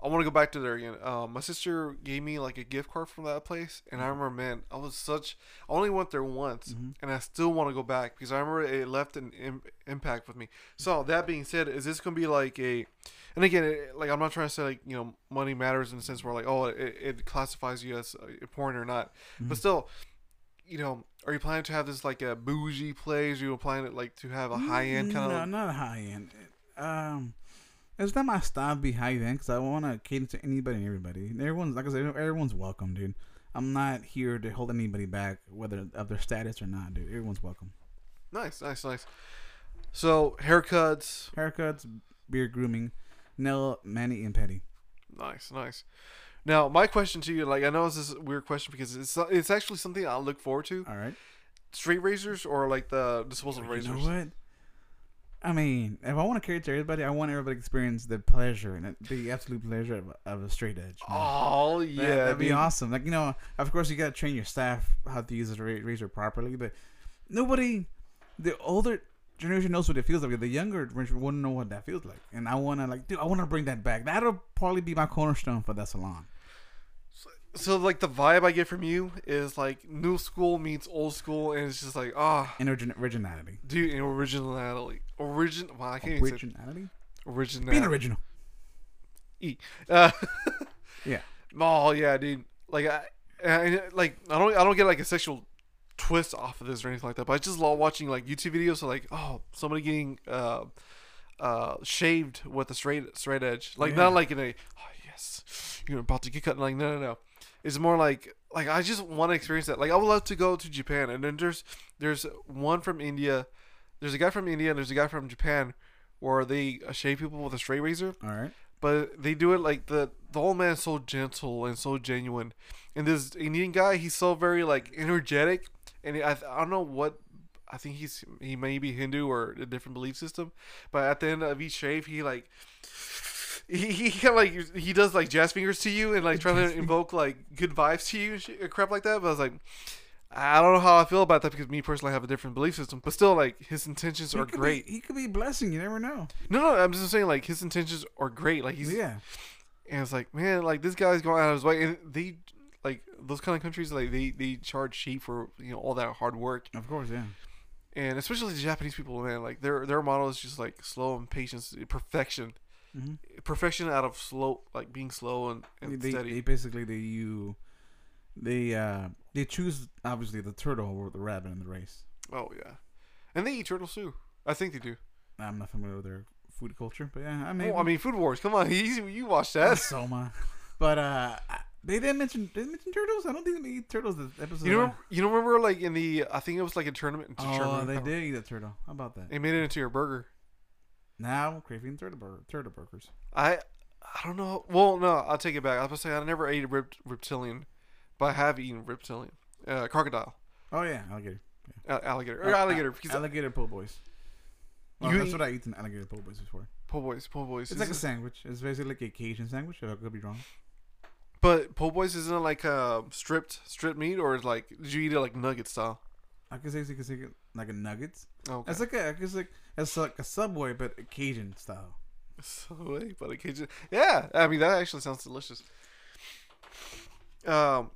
I want to go back to there again. Um, my sister gave me like a gift card from that place, and I remember, man, I was such. I only went there once, Mhm. and I still want to go back because I remember it left an Im- impact with me. So that being said, is this gonna be like a? And again, it, like I'm not trying to say like you know money matters in the sense where like oh it, it classifies you as uh, important or not, but Mhm. still, you know, are you planning to have this like a bougie place? Are you planning it like to have a high end kind no, of? No, not high end. Um, it's not my style be high end because I want to cater to anybody and everybody. Everyone's like I said, everyone's welcome, dude. I'm not here to hold anybody back, whether of their status or not, dude. Everyone's welcome. Nice, nice, nice. So haircuts, Haircuts, beard grooming, nail, mani, and petty. nice, nice. Now my question to you, like I know this is a weird question because it's it's actually something I look forward to. All right. Straight razors or like the disposable You know razors. what? I mean, if I want to cater to everybody, I want everybody to experience the pleasure and the absolute pleasure of, of a straight edge. man. Oh yeah, that'd I be mean, awesome. Like you know, of course, you gotta train your staff how to use a razor properly. But nobody, the older generation knows what it feels like. The younger generation wouldn't know what that feels like. And I wanna like, dude, I wanna bring that back. That'll probably be my cornerstone for that salon. So like the vibe I get from you is like new school meets old school, and it's just like ah, And origin- originality. dude, and originality, origin. Well, I can't Originality. originality. Being original. Uh, [LAUGHS] Yeah. Oh yeah, dude. Like I, I, like I don't I don't get like a sexual twist off of this or anything like that. But I just love watching like YouTube videos of like oh somebody getting uh uh shaved with a straight straight edge. Like Yeah. not like in a oh yes you're about to get cut. Like no no no. It's more like like I just want to experience that. Like I would love to go to Japan and then there's there's one from India. There's a guy from India and there's a guy from Japan where they uh, shave people with a straight razor All right. but they do it like the the old man is so gentle and so genuine, and this Indian guy he's so very like energetic, and I I don't know what. I think he's he may be Hindu or a different belief system, but at the end of each shave, he like he he kind of like he does like jazz fingers to you and like trying to [LAUGHS] invoke like good vibes to you and shit, crap like that. But I was like, I don't know how I feel about that because me personally have a different belief system. But still, like his intentions He are great. Be, he could be blessing. You never know. No, no, I'm just saying like his intentions are great. Like he's yeah. and it's like man, like this guy's going out of his way, and they like those kind of countries like they they charge cheap for you know all that hard work, Of course. Yeah. and especially the Japanese people, man, like their their model is just like slow and patience, perfection, hmm perfection out of slow, like being slow and, and They, steady. they basically they you they uh they choose obviously the turtle or the rabbit in the race. Oh yeah, and they eat turtles too. I think they do. I'm not familiar with their food culture, but yeah, I mean, Oh, I mean, Food Wars. Come on, [LAUGHS] you you watched that. Soma. But uh, they didn't mention they mention turtles. I don't think they eat turtles. This episode. You know, you don't remember like in the I think it was like a tournament. Oh, tournament, they did eat a turtle. How about that? They made it into your burger. Now I'm craving turtle burger, burgers. I I don't know. Well, no, I'll take it back. I was gonna say I never ate a ript, reptilian, but I have eaten reptilian, uh, crocodile, Oh yeah, alligator. uh, alligator, or Uh, alligator. Because alligator po' boys. Well, You that's eat- what I eat in alligator po' boys before. po' boys, po' boys. It's like a sandwich. It's basically like a Cajun sandwich. If I could be wrong. but po' boys isn't it like uh, stripped stripped meat or is like did you eat it like nugget style? I could say you could say like a nuggets. Okay. It's like a it's like it's like a subway but a Cajun style. Wait, but occasion. Yeah, I mean that actually sounds delicious. Um,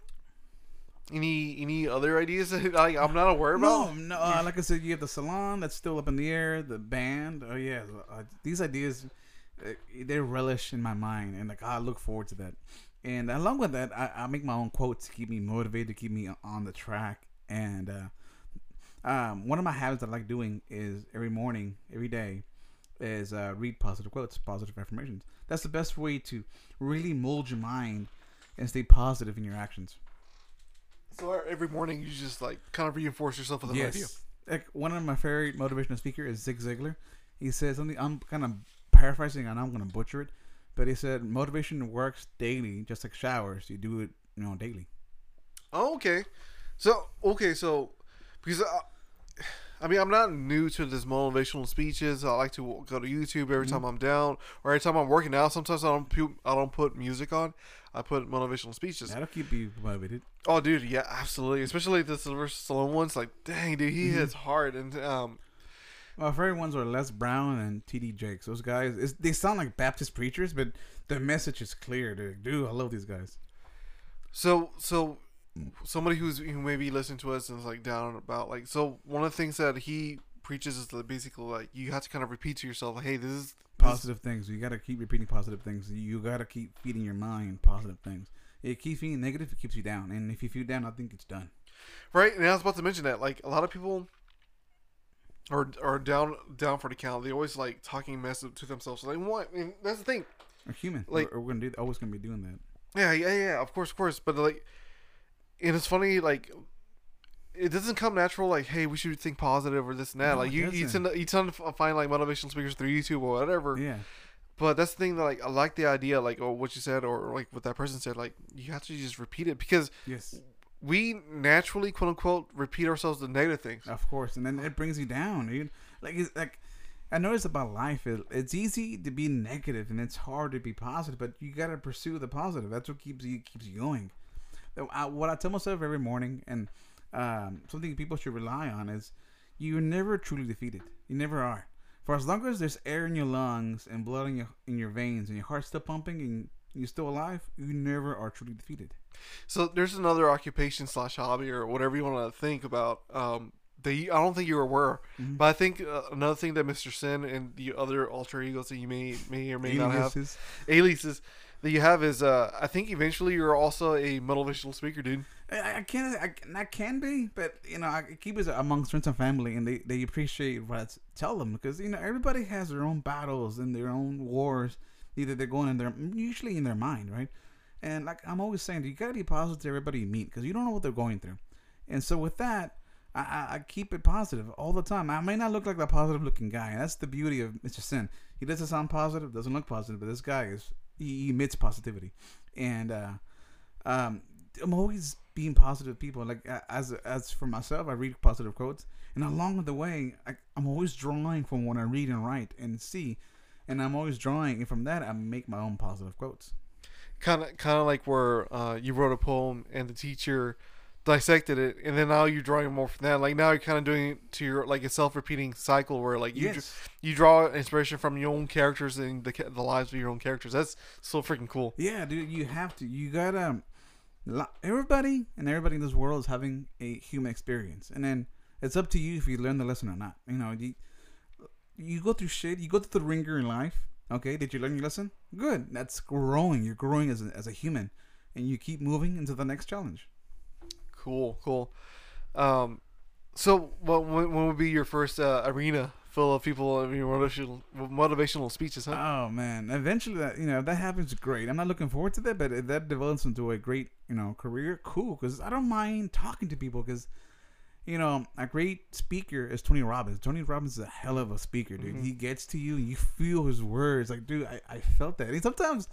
any any other ideas that like I'm not aware No, about? no. Uh, like I said, you have the salon that's still up in the air. The band. Oh yeah, uh, these ideas uh, they relish in my mind, and like I look forward to that. And along with that, I, I make my own quotes to keep me motivated, to keep me on the track. And uh, um, one of my habits I like doing is every morning, every day, is uh, read positive quotes, positive affirmations. That's the best way to really mold your mind and stay positive in your actions. So every morning you just like kind of reinforce yourself with an idea. Like one of my favorite motivational speakers is Zig Ziglar. He says something. I'm kind of paraphrasing, and I'm going to butcher it, but he said motivation works daily, just like showers. You do it, you know, daily. Oh, okay. So okay, so because [SIGHS] I, mean I'm not new to this motivational speeches. I like to go to YouTube every time I'm down or every time I'm working out. Sometimes I don't pu- I don't put music on. I put motivational speeches. That'll keep you motivated. Oh, dude, yeah, absolutely. Especially the Sylvester Stallone ones. Like, dang, dude, he hits hard. And um, My favorite ones are Les Brown and T.D. Jakes. Those guys, they sound like Baptist preachers, but the message is clear. Dude, dude I love these guys. so so somebody who's who maybe listening to us and is like down about like so one of the things that he preaches is that basically like you have to kind of repeat to yourself, like, hey, this is this- Positive things. You got to keep repeating positive things. You got to keep feeding your mind positive things. it keeps being negative, it keeps you down. And if you feel down, I think it's done. right. And I was about to mention that like a lot of people. Are, are down down for the count. They always like talking mess to themselves. Like what? And that's the thing. We're human. Like- we're, we're gonna do. Always gonna be doing that. Yeah, yeah, yeah. Of course, of course. But like, and it's funny. Like, it doesn't come natural. Like, hey, we should think positive or this and that. No, like, it you you doesn't. tend to you tend to find like motivational speakers through YouTube or whatever. Yeah. But that's the thing that like I like the idea, like oh what you said or like what that person said. Like you have to just repeat it because Yes. we naturally quote unquote repeat ourselves the negative things. Of course, and then it brings you down, dude. Like it's like I noticed about life. It, it's easy to be negative, and it's hard to be positive. But you gotta pursue the positive. That's what keeps you keeps you going. I, what I tell myself every morning, and um, something people should rely on is you're never truly defeated. You never are. For as long as there's air in your lungs and blood in your in your veins, and your heart's still pumping, and you're still alive, you never are truly defeated. So there's another occupation slash hobby or whatever you want to think about. Um, that you, I don't think you're aware, Mhm. but I think uh, another thing that Mr. Sin and the other alter egos that you may may or may not have Aliases. That you have is uh I think eventually you're also a motivational speaker, dude. I, I can't. I, I can be, but you know, I keep it amongst friends and family, and they they appreciate what I tell them because you know everybody has their own battles and their own wars. Either they're going in their usually in their mind, right? And like I'm always saying, you gotta be positive to everybody you meet because you don't know what they're going through. And so with that, I, I, I keep it positive all the time. I may not look like the positive looking guy. That's the beauty of Mr. Sin. He doesn't sound positive, doesn't look positive, but this guy is he, emits positivity, and uh, um, I'm always being positive people. Like as as for myself, I read positive quotes, and along the way, I, I'm always drawing from what I read and write and see, and I'm always drawing, and from that, I make my own positive quotes. Kind of, kind of like where uh, you wrote a poem and the teacher dissected it, and then now you're drawing more from that. Like now you're kind of doing it to your like a self-repeating cycle where like you Yes. you draw inspiration from your own characters and the the lives of your own characters. That's so freaking cool. Yeah, dude, you have to. You gotta. Um, everybody and everybody in this world is having a human experience, and then it's up to you if you learn the lesson or not. You know, you you go through shit. You go through the ringer in life. Okay, did you learn your lesson? Good. That's growing. You're growing as a, as a human, and you keep moving into the next challenge. Cool, cool. Um, so what when, when would be your first uh, arena full of people of your motivational motivational speeches? Huh? Oh man, eventually that you know if that happens, great. I'm not looking forward to that, but if that develops into a great you know career, cool. Because I don't mind talking to people. Because you know a great speaker is Tony Robbins. Tony Robbins is a hell of a speaker, dude. Mhm. He gets to you, you feel his words. Like, dude, I, I felt that. And sometimes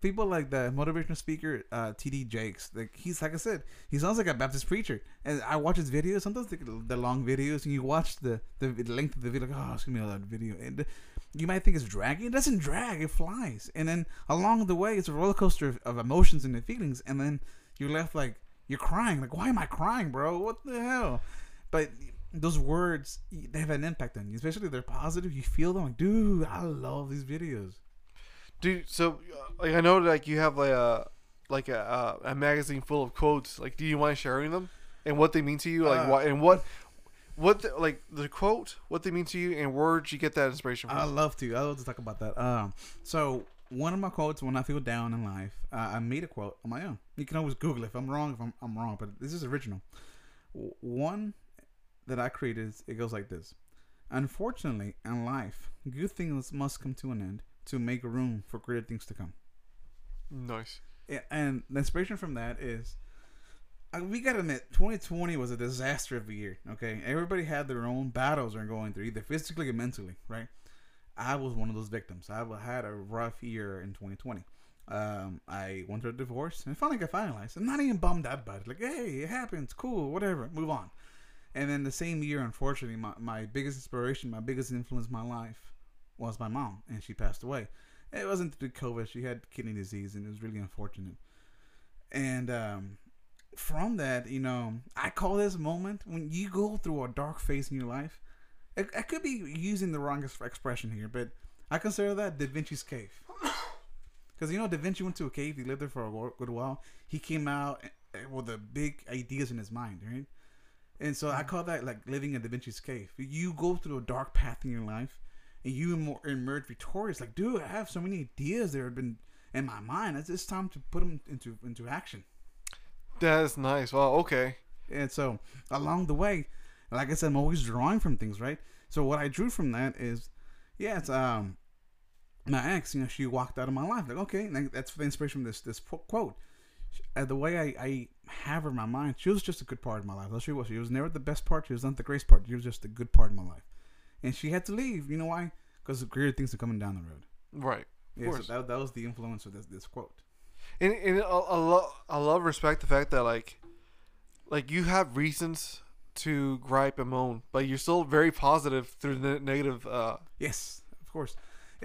people like the motivational speaker uh, TD Jakes, like he's like I said, he sounds like a Baptist preacher. And I watch his videos. Sometimes the, the long videos, and you watch the, the length of the video. Like, oh, it's gonna be a video, and you might think it's dragging. It doesn't drag. It flies. And then along the way, it's a roller coaster of, of emotions and feelings. And then you're left like you're crying. Like, why am I crying, bro? What the hell? But those words, they have an impact on you, especially if they're positive. You feel them like, dude, I love these videos. Dude, so uh, like I know like you have like a like a uh, a magazine full of quotes. Like, do you mind sharing them and what they mean to you? Like, Uh, why and what what the, like the quote, what they mean to you, and where did you get that inspiration from? I love to. I love to talk about that. Um, so one of my quotes when I feel down in life, uh, I made a quote on my own. You can always Google it. if I'm wrong. If I'm, I'm wrong, but this is original. One that I created, it goes like this: Unfortunately, in life, good things must come to an end to make room for greater things to come. nice. Yeah, and the inspiration from that is uh, we gotta admit 2020 was a disaster of a year okay? Everybody had their own battles they're going through either physically or mentally right? I was one of those victims. I had a rough year in 2020 um, i went through a divorce and finally got finalized. I'm not even bummed out about it. Like hey it happens cool whatever move on. And then the same year unfortunately my, my biggest inspiration my biggest influence in my life was my mom and she passed away it wasn't through COVID. She had kidney disease, and it was really unfortunate. And um, from that, you know, I call this moment when you go through a dark phase in your life. I, I could be using the wrong expression here, but I consider that Da Vinci's cave. [COUGHS] Because you know, Da Vinci went to a cave. He lived there for a good while. He came out eh, with the big ideas in his mind, right? And so I call that like living in Da Vinci's cave. You go through a dark path in your life, and you emerge victorious. Like, dude, I have so many ideas that have been in my mind. It's just time to put them into into action. That's nice. Well, Okay. And so along the way, like I said, I'm always drawing from things, right? So what I drew from that is, yeah, it's um, my ex. You know, she walked out of my life. Like, okay, that's the inspiration from this this quote. Uh, the way I, I have her in my mind, she was just a good part of my life. That's what she was. She was never the best part. She was not the greatest part. She was just a good part of my life. And she had to leave. You know why? Because greater things are coming down the road. Right. Of Yeah, so that, that was the influence of this this quote. And and I, I love I love respect the fact that like like you have reasons to gripe and moan, but you're still very positive through the negative. Uh, Yes, of course.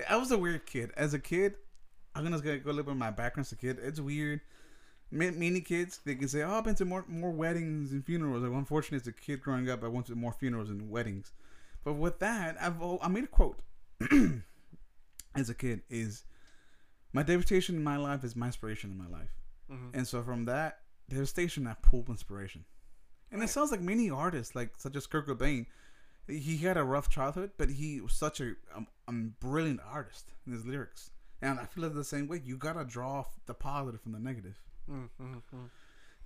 I was a weird kid. As a kid, I'm gonna go go a little bit my background as a kid. It's weird. Many kids they can say, "Oh, I've been to more more weddings and funerals." Like, unfortunately, as a kid growing up, I went to more funerals and weddings. But with that, I've I made a quote [CLEARS THROAT] as a kid is my devastation in my life is my inspiration in my life. mhm. And so from that devastation, I pulled inspiration. And it sounds like many artists, like such as Kurt Cobain, he had a rough childhood, but he was such a, um, um, brilliant artist in his lyrics. And I feel it the same way. You gotta draw the positive from the negative. Mm, mm, mm.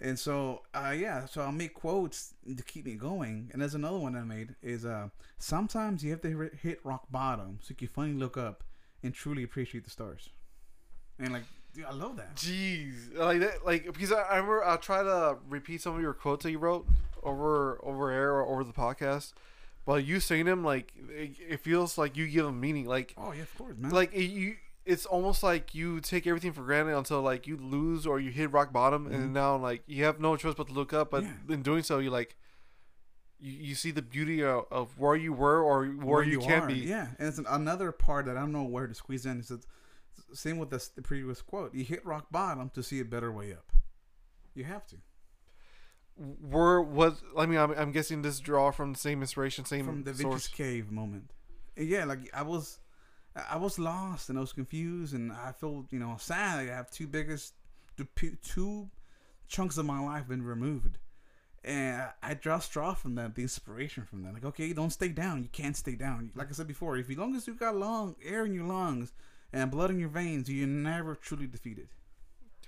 And so, uh, yeah, so I'll make quotes to keep me going. And there's another one I made is uh, sometimes you have to hit- rock bottom so you can finally look up and truly appreciate the stars. And like, dude, I love that. Jeez, like that, like because I, I remember I'll try to repeat some of your quotes that you wrote. over over air or over the podcast, but you saying them like it, it feels like you give them meaning. Like Oh yeah, of course, man. like it, you, it's almost like you take everything for granted until like you lose or you hit rock bottom, Mhm. and now like you have no choice but to look up. But Yeah. in doing so, you like. You, you see the beauty of, of where you were or where, you, can are. be. Yeah, and it's an, another part that I don't know where to squeeze in. Is that same with this, the previous quote? You hit rock bottom to see a better way up. You have to. Were was I mean I'm, I'm guessing this draw from the same inspiration, same From the source. Vinci's Cave moment. Yeah, like I was, I was lost and I was confused and I felt you know sad. Like I have two biggest, two chunks of my life been removed. And I draw straw from that, the inspiration from that. Like, okay, don't stay down. You can't stay down. Like I said before, if as long as you got long air in your lungs and blood in your veins, you're never truly defeated.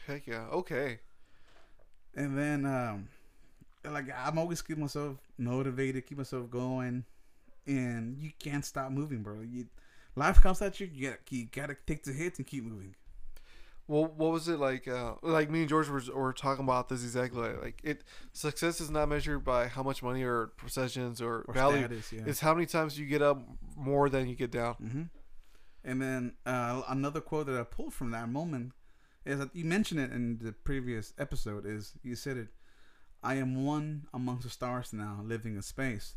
Heck yeah. Okay. And then, um, like I'm always keep myself motivated, keep myself going, and you can't stop moving, bro. You, life comes at you, you gotta, you gotta take the hits and keep moving. Well, what was it like? Uh, like me and George were, were talking about this exactly. Like it, success is not measured by how much money or possessions or, Or value. status, yeah. It's how many times you get up more than you get down. hmm And then uh, another quote that I pulled from that moment is that you mentioned it in the previous episode. Is you said it, "I am one amongst the stars now, living in space.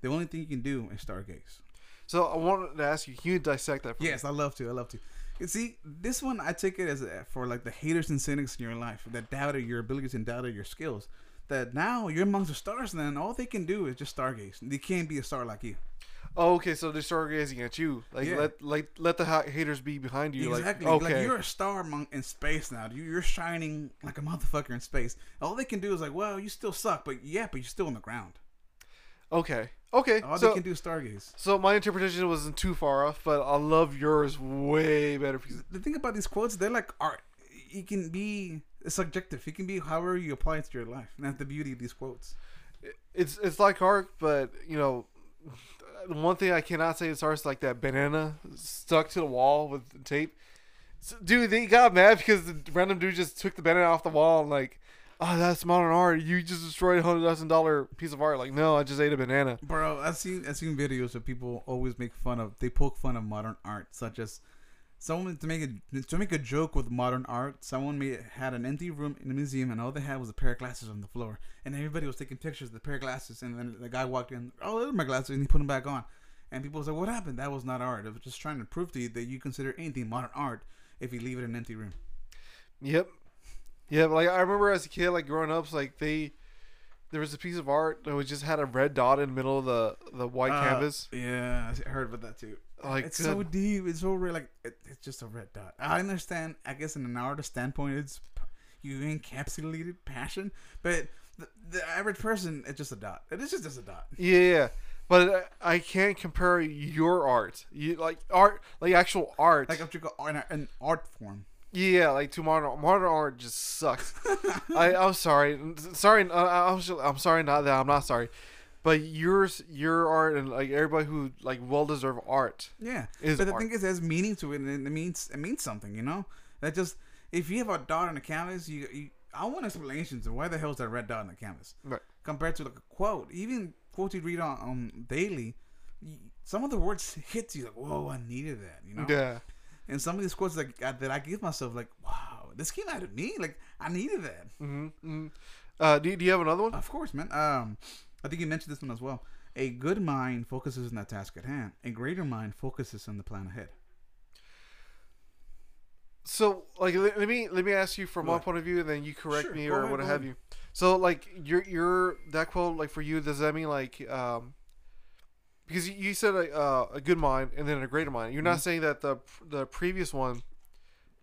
The only thing you can do is stargaze." So I wanted to ask you, can you dissect that? For Yes, I love to. I love to. You see, this one I take it as a, for like the haters and cynics in your life that doubted your abilities and doubted your skills. That now you're amongst the stars, and then all they can do is just stargaze. They can't be a star like you. Oh, okay. So they're stargazing at you. Like Yeah. let like let the ha- haters be behind you. exactly. Like Like, okay. you're a star among, in space now. You- You're shining like a motherfucker in space. All they can do is like, well, you still suck, but yeah, but you're still on the ground. okay. Okay. All so they can do stargaze. so my interpretation wasn't too far off, but I love yours way better because The thing about these quotes, they're like art. It can be subjective. It can be however you apply it to your life. And that's the beauty of these quotes. it's it's like art, but you know, the one thing I cannot say it's art is like that banana stuck to the wall with tape. So, dude, they got mad because the random dude just took the banana off the wall and like, oh, that's modern art. You just destroyed a hundred thousand dollar piece of art. Like, no, I just ate a banana. Bro, I've seen I've seen videos of people always make fun of they poke fun of modern art, such as someone to make a to make a joke with modern art. Someone made had an empty room in a museum, and all they had was a pair of glasses on the floor, and everybody was taking pictures of the pair of glasses. And then the guy walked in, oh, those are my glasses, and he put them back on. And people was like, "What happened? That was not art. It was just trying to prove to you that you consider anything modern art if you leave it in an empty room." Yep. Yeah, but like I remember as a kid, like growing up, like they, there was a piece of art that was just had a red dot in the middle of the the white Uh, canvas. Yeah, I heard about that too. Like, it's good. so deep. It's so real. Like it, it's just a red dot. I understand. I guess in an artist standpoint, it's you encapsulated passion, but the, the average person, it's just a dot. It is just, just a dot. Yeah, yeah. but uh, I can't compare your art. You like art, like actual art. Like if you go an, an art form. Yeah, like to modern modern art just sucks. I [LAUGHS] I'm sorry, sorry. Uh, I'm I'm sorry. Not that I'm not sorry, but yours, your art, and like everybody who like well deserved art Yeah, is but the art. thing is, there's meaning to it, and it means it means something. You know, that just if you have a dot on the canvas, you, you I want explanations of why the hell is that red dot on the canvas Right. compared to like a quote. Even quotes you read on, on daily, some of the words hit you like, whoa, I needed that. You know. Yeah. And some of these quotes like uh, that I give myself like, wow, this came out of me. Like I needed that. Mm-hmm. mm-hmm. Uh, do, do you have another one? Of course, man. Um, I think you mentioned this one as well. A good mind focuses on the task at hand. A greater mind focuses on the plan ahead. So, like, let, me let me ask you from my point of view, and then you correct Sure, me or ahead, what have ahead. you. So, like, your your that quote, like for you, does that mean like, um, because you- said a, uh, a good mind and then a greater mind. You're not Mhm. saying that the the previous one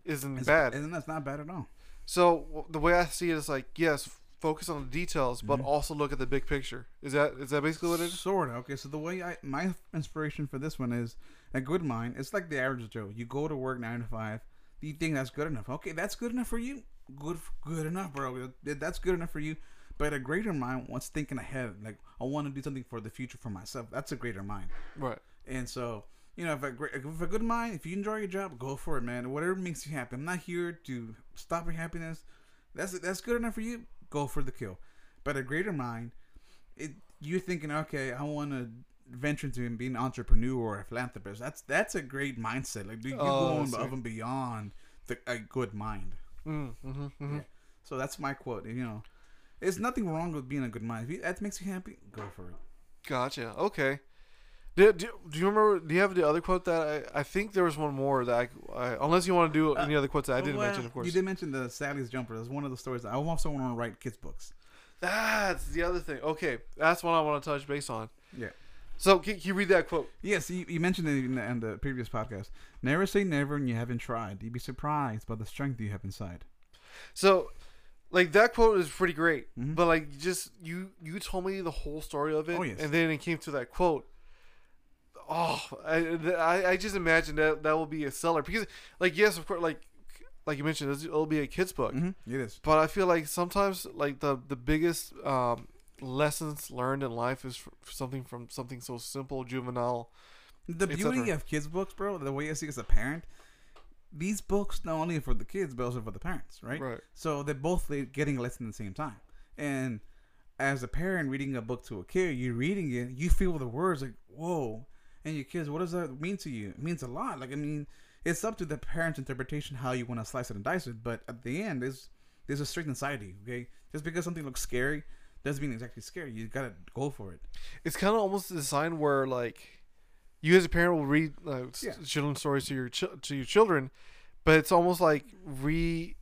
isn't It's, bad. and that's not bad at all. So the way I see it is like, yes, focus on the details, but Mhm. also look at the big picture. Is that is that basically what it is? Sort of. Okay, so the way I my inspiration for this one is a good mind. It's like the average Joe. You go to work nine to five. Do you think that's good enough? Okay, that's good enough for you. Good, good enough, bro. That's good enough for you. But a greater mind wants thinking ahead. Like I want to do something for the future for myself. That's a greater mind. Right. And so, you know, if a, great, if a good mind, if you enjoy your job, go for it, man. Whatever makes you happy. I'm not here to stop your happiness. That's that's good enough for you. Go for the kill. But a greater mind it, you're thinking, okay, I want to venture into being an entrepreneur or a philanthropist. That's that's a great mindset. Like you're Oh, going above and beyond the, a good mind. Mm, mm-hmm, mm-hmm. Yeah. So that's my quote. You know, there's nothing wrong with being a good mind. If you, that makes you happy, go for it. Gotcha. Okay. Do, do, do you remember? Do you have the other quote that I, I think there was one more that I, I unless you want to do uh, any other quotes that I didn't Well, mention, of course. You did mention the Sally's jumper. That's one of the stories. I also want to write kids books. That's the other thing. Okay, that's what I want to touch base on. Yeah. So can, can you read that quote? Yes, you, you mentioned it in the, in the previous podcast. Never say never and you haven't tried. You'd be surprised by the strength you have inside. So, like that quote is pretty great, Mhm. but like just you you told me the whole story of it, Oh, yes. and then it came to that quote. Oh, I, I I just imagine that that will be a seller because like yes of course like like you mentioned it'll be a kids book, Mm-hmm. It is. but I feel like sometimes like the the biggest um, lessons learned in life is f- something from something so simple, juvenile. The beauty of kids' books, bro, the way I see it as a parent, these books not only for the kids but also for the parents, right? Right. So they're both getting a lesson at the same time. And as a parent reading a book to a kid, you're reading it, you feel the words like, whoa. And your kids, what does that mean to you? It means a lot. Like, I mean, it's up to the parent's interpretation how you want to slice it and dice it. But at the end, there's there's a inside you. Okay, just because something looks scary doesn't mean exactly scary. You gotta go for it. It's kind of almost designed where like you as a parent will read uh, Yeah. children's stories to your ch- to your children, but it's almost like re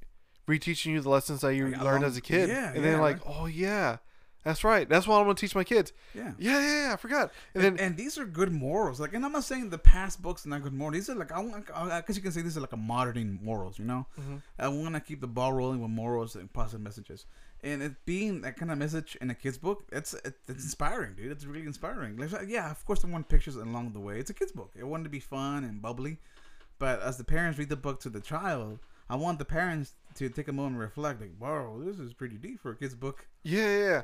reteaching you the lessons that you Like, learned along- as a kid, yeah, and then yeah, like, oh yeah, that's right, that's what I'm gonna teach my kids. Yeah. Yeah, yeah, yeah I forgot. And And, then and these are good morals. Like, and I'm not saying the past books are not good morals. These are like I want. I guess you can say these are like a modern morals. You know, Mhm. I want to keep the ball rolling with morals and positive messages. And it being that kind of message in a kid's book, it's it, it's inspiring, dude. It's really inspiring. Like, yeah, of course, I want pictures along the way. It's a kid's book. I want it to be fun and bubbly. But as the parents read the book to the child, I want the parents to take a moment and reflect, like, "Wow, this is pretty deep for a kid's book." yeah, yeah, yeah.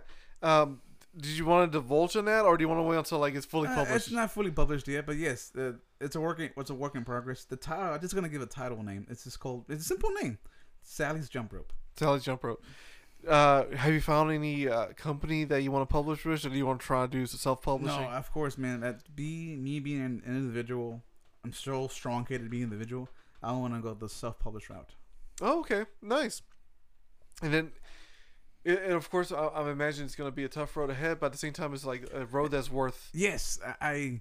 Um, did you want to divulge on that, or do you want to wait until like it's fully Uh, published? it's not fully published yet, but yes, uh, it's a working. It's a work in progress. The title. I'm just gonna give a title name. It's just called. It's a simple name. Sally's Jump Rope. Sally's jump rope. Uh, have you found any uh, company that you want to publish with, or do you want to try to do self publishing? No, of course, man. That be me being an individual. I'm so strong headed being an individual. I don't want to go the self published route. Oh, okay, nice. And then, and of course, I, I imagine it's going to be a tough road ahead, but at the same time, it's like a road that's worth. Yes, I, I,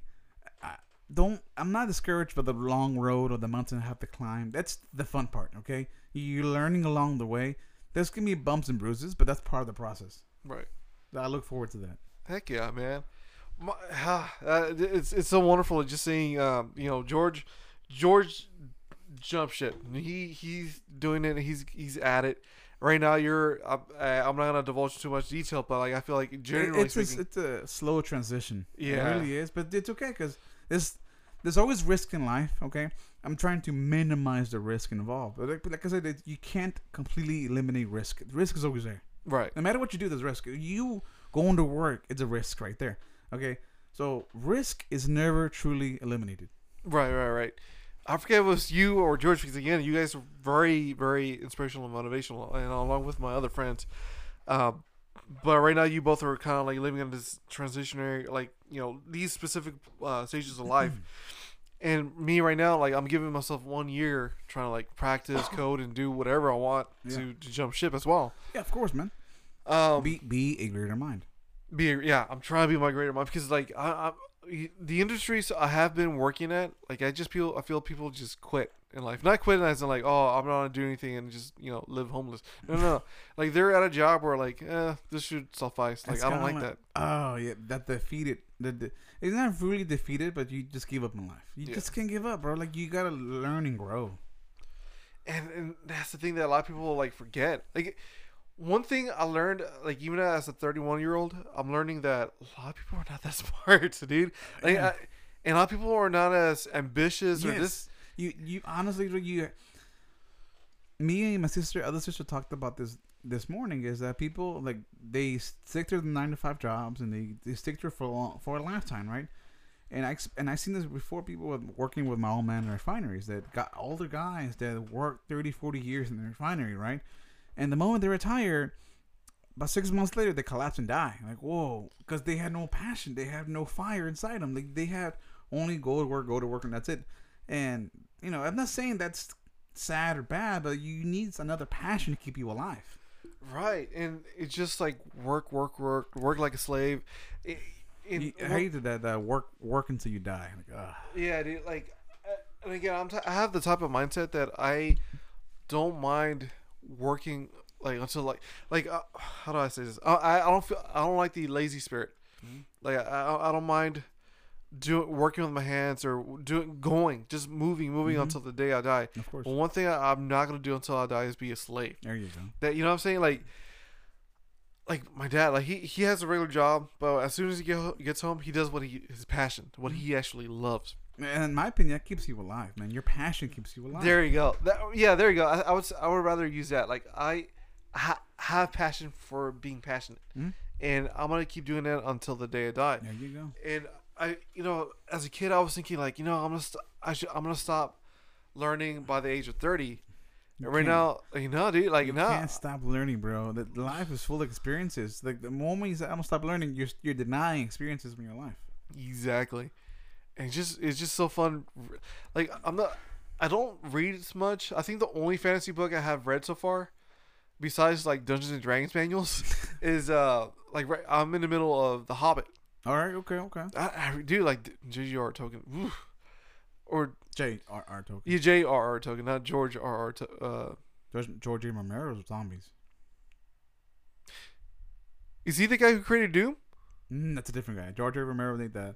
I don't. I'm not discouraged by the long road or the mountain I have to climb. That's the fun part. Okay, you're learning along the way. There's gonna be bumps and bruises, but that's part of the process. Right. I look forward to that. Heck yeah, man. My, [SIGHS] uh, it's it's so wonderful just seeing um, you know George George jump shit. He he's doing it. He's he's at it. Right now, you're. I'm, I'm not gonna divulge too much detail, but like I feel like generally it's a, speaking, it's a slow transition. Yeah. it really is, but it's okay because there's there's always risk in life. Okay, I'm trying to minimize the risk involved. But like, like I said, you can't completely eliminate risk. Risk is always there. right. No matter what you do, there's risk. You going to work, it's a risk right there. Okay, so risk is never truly eliminated. Right, right, right. I forget if it was you or George because again, you guys are very, very inspirational and motivational, and along with my other friends. Um, but right now, you both are kind of like living in this transitionary, like you know, these specific uh, stages of life. [CLEARS THROAT] and me right now, like I'm giving myself one year trying to like practice [CLEARS THROAT] code and do whatever I want Yeah. to, to jump ship as well. Yeah, of course, man. Um, Be be a greater mind. be yeah i'm trying to be my greater mind because like I, I the industries i have been working at like i just feel i feel people just quit in life not quit as in like oh i'm not gonna do anything and just you know live homeless no no, no. [LAUGHS] like they're at a job where like eh, this should suffice like It's i don't like that Oh yeah, that defeated. The, the it's not really defeated, but you just give up in life. You Yeah. just can't give up, bro. Like you gotta learn and grow. and and that's the thing that a lot of people like forget like one thing i learned like even as a 31 year old i'm learning that a lot of people are not that [LAUGHS] smart dude like, Yeah. I, and a lot of people are not as ambitious or Yes. this You you honestly you. Me and my sister, other sister, talked about this this morning. Is that people like they stick to the nine to five jobs and they, they stick to it for a long, for a lifetime, right? And I and I seen this before. People with, working with my old man in refineries that got older guys that worked 30, 40 years in the refinery, right? And the moment they retire, About six months later, they collapse and die. Like whoa, because they had no passion, they had no fire inside them. Like they had only go to work, go to work, and that's it. And you know, I'm not saying that's sad or bad, but you need another passion to keep you alive. Right, and it's just like work, work, work, work like a slave. It, in, You- I hated that that work work until you die. Like. Yeah, dude. Like, uh, and again, I'm t- I have the type of mindset that I don't mind working like until like like uh, how do I say this? I, I I don't feel I don't like the lazy spirit. Mhm. Like I I don't mind doing working with my hands or doing going just moving moving Mhm. until the day I die. Of course. But one thing I, I'm not gonna do until I die is be a slave. There you go. That you know what I'm saying? Like, like my dad, like he he has a regular job, but as soon as he get, gets home, he does what he his passion, what he actually loves. And in my opinion, that keeps you alive, man. Your passion keeps you alive. There you go. That, yeah, there you go. I, I would I would rather use that. Like I ha- have passion for being passionate, Mhm. and I'm gonna keep doing that until the day I die. There you go. And I, you know, as a kid, I was thinking like, you know, I'm gonna st- I should I'm gonna stop learning by the age of thirty. You And right can't- now, you know, dude, like you no, can't stop learning, bro. That life is full of experiences. Like the moment you say I'm gonna stop learning, you're you're denying experiences in your life. Exactly. And it's just it's just so fun. Like I'm not I don't read as much. I think the only fantasy book I have read so far, besides like Dungeons and Dragons manuals, [LAUGHS] is uh like right, I'm in the middle of The Hobbit. All right, okay, okay. I, I do like J.J.R. Tolkien, or J R R Tolkien. yeah, J.R.R. Tolkien, not George R.R. To, uh, George, George A. Romero's zombies. is he the guy who created Doom? Mm, that's a different guy. George A. Romero, the N-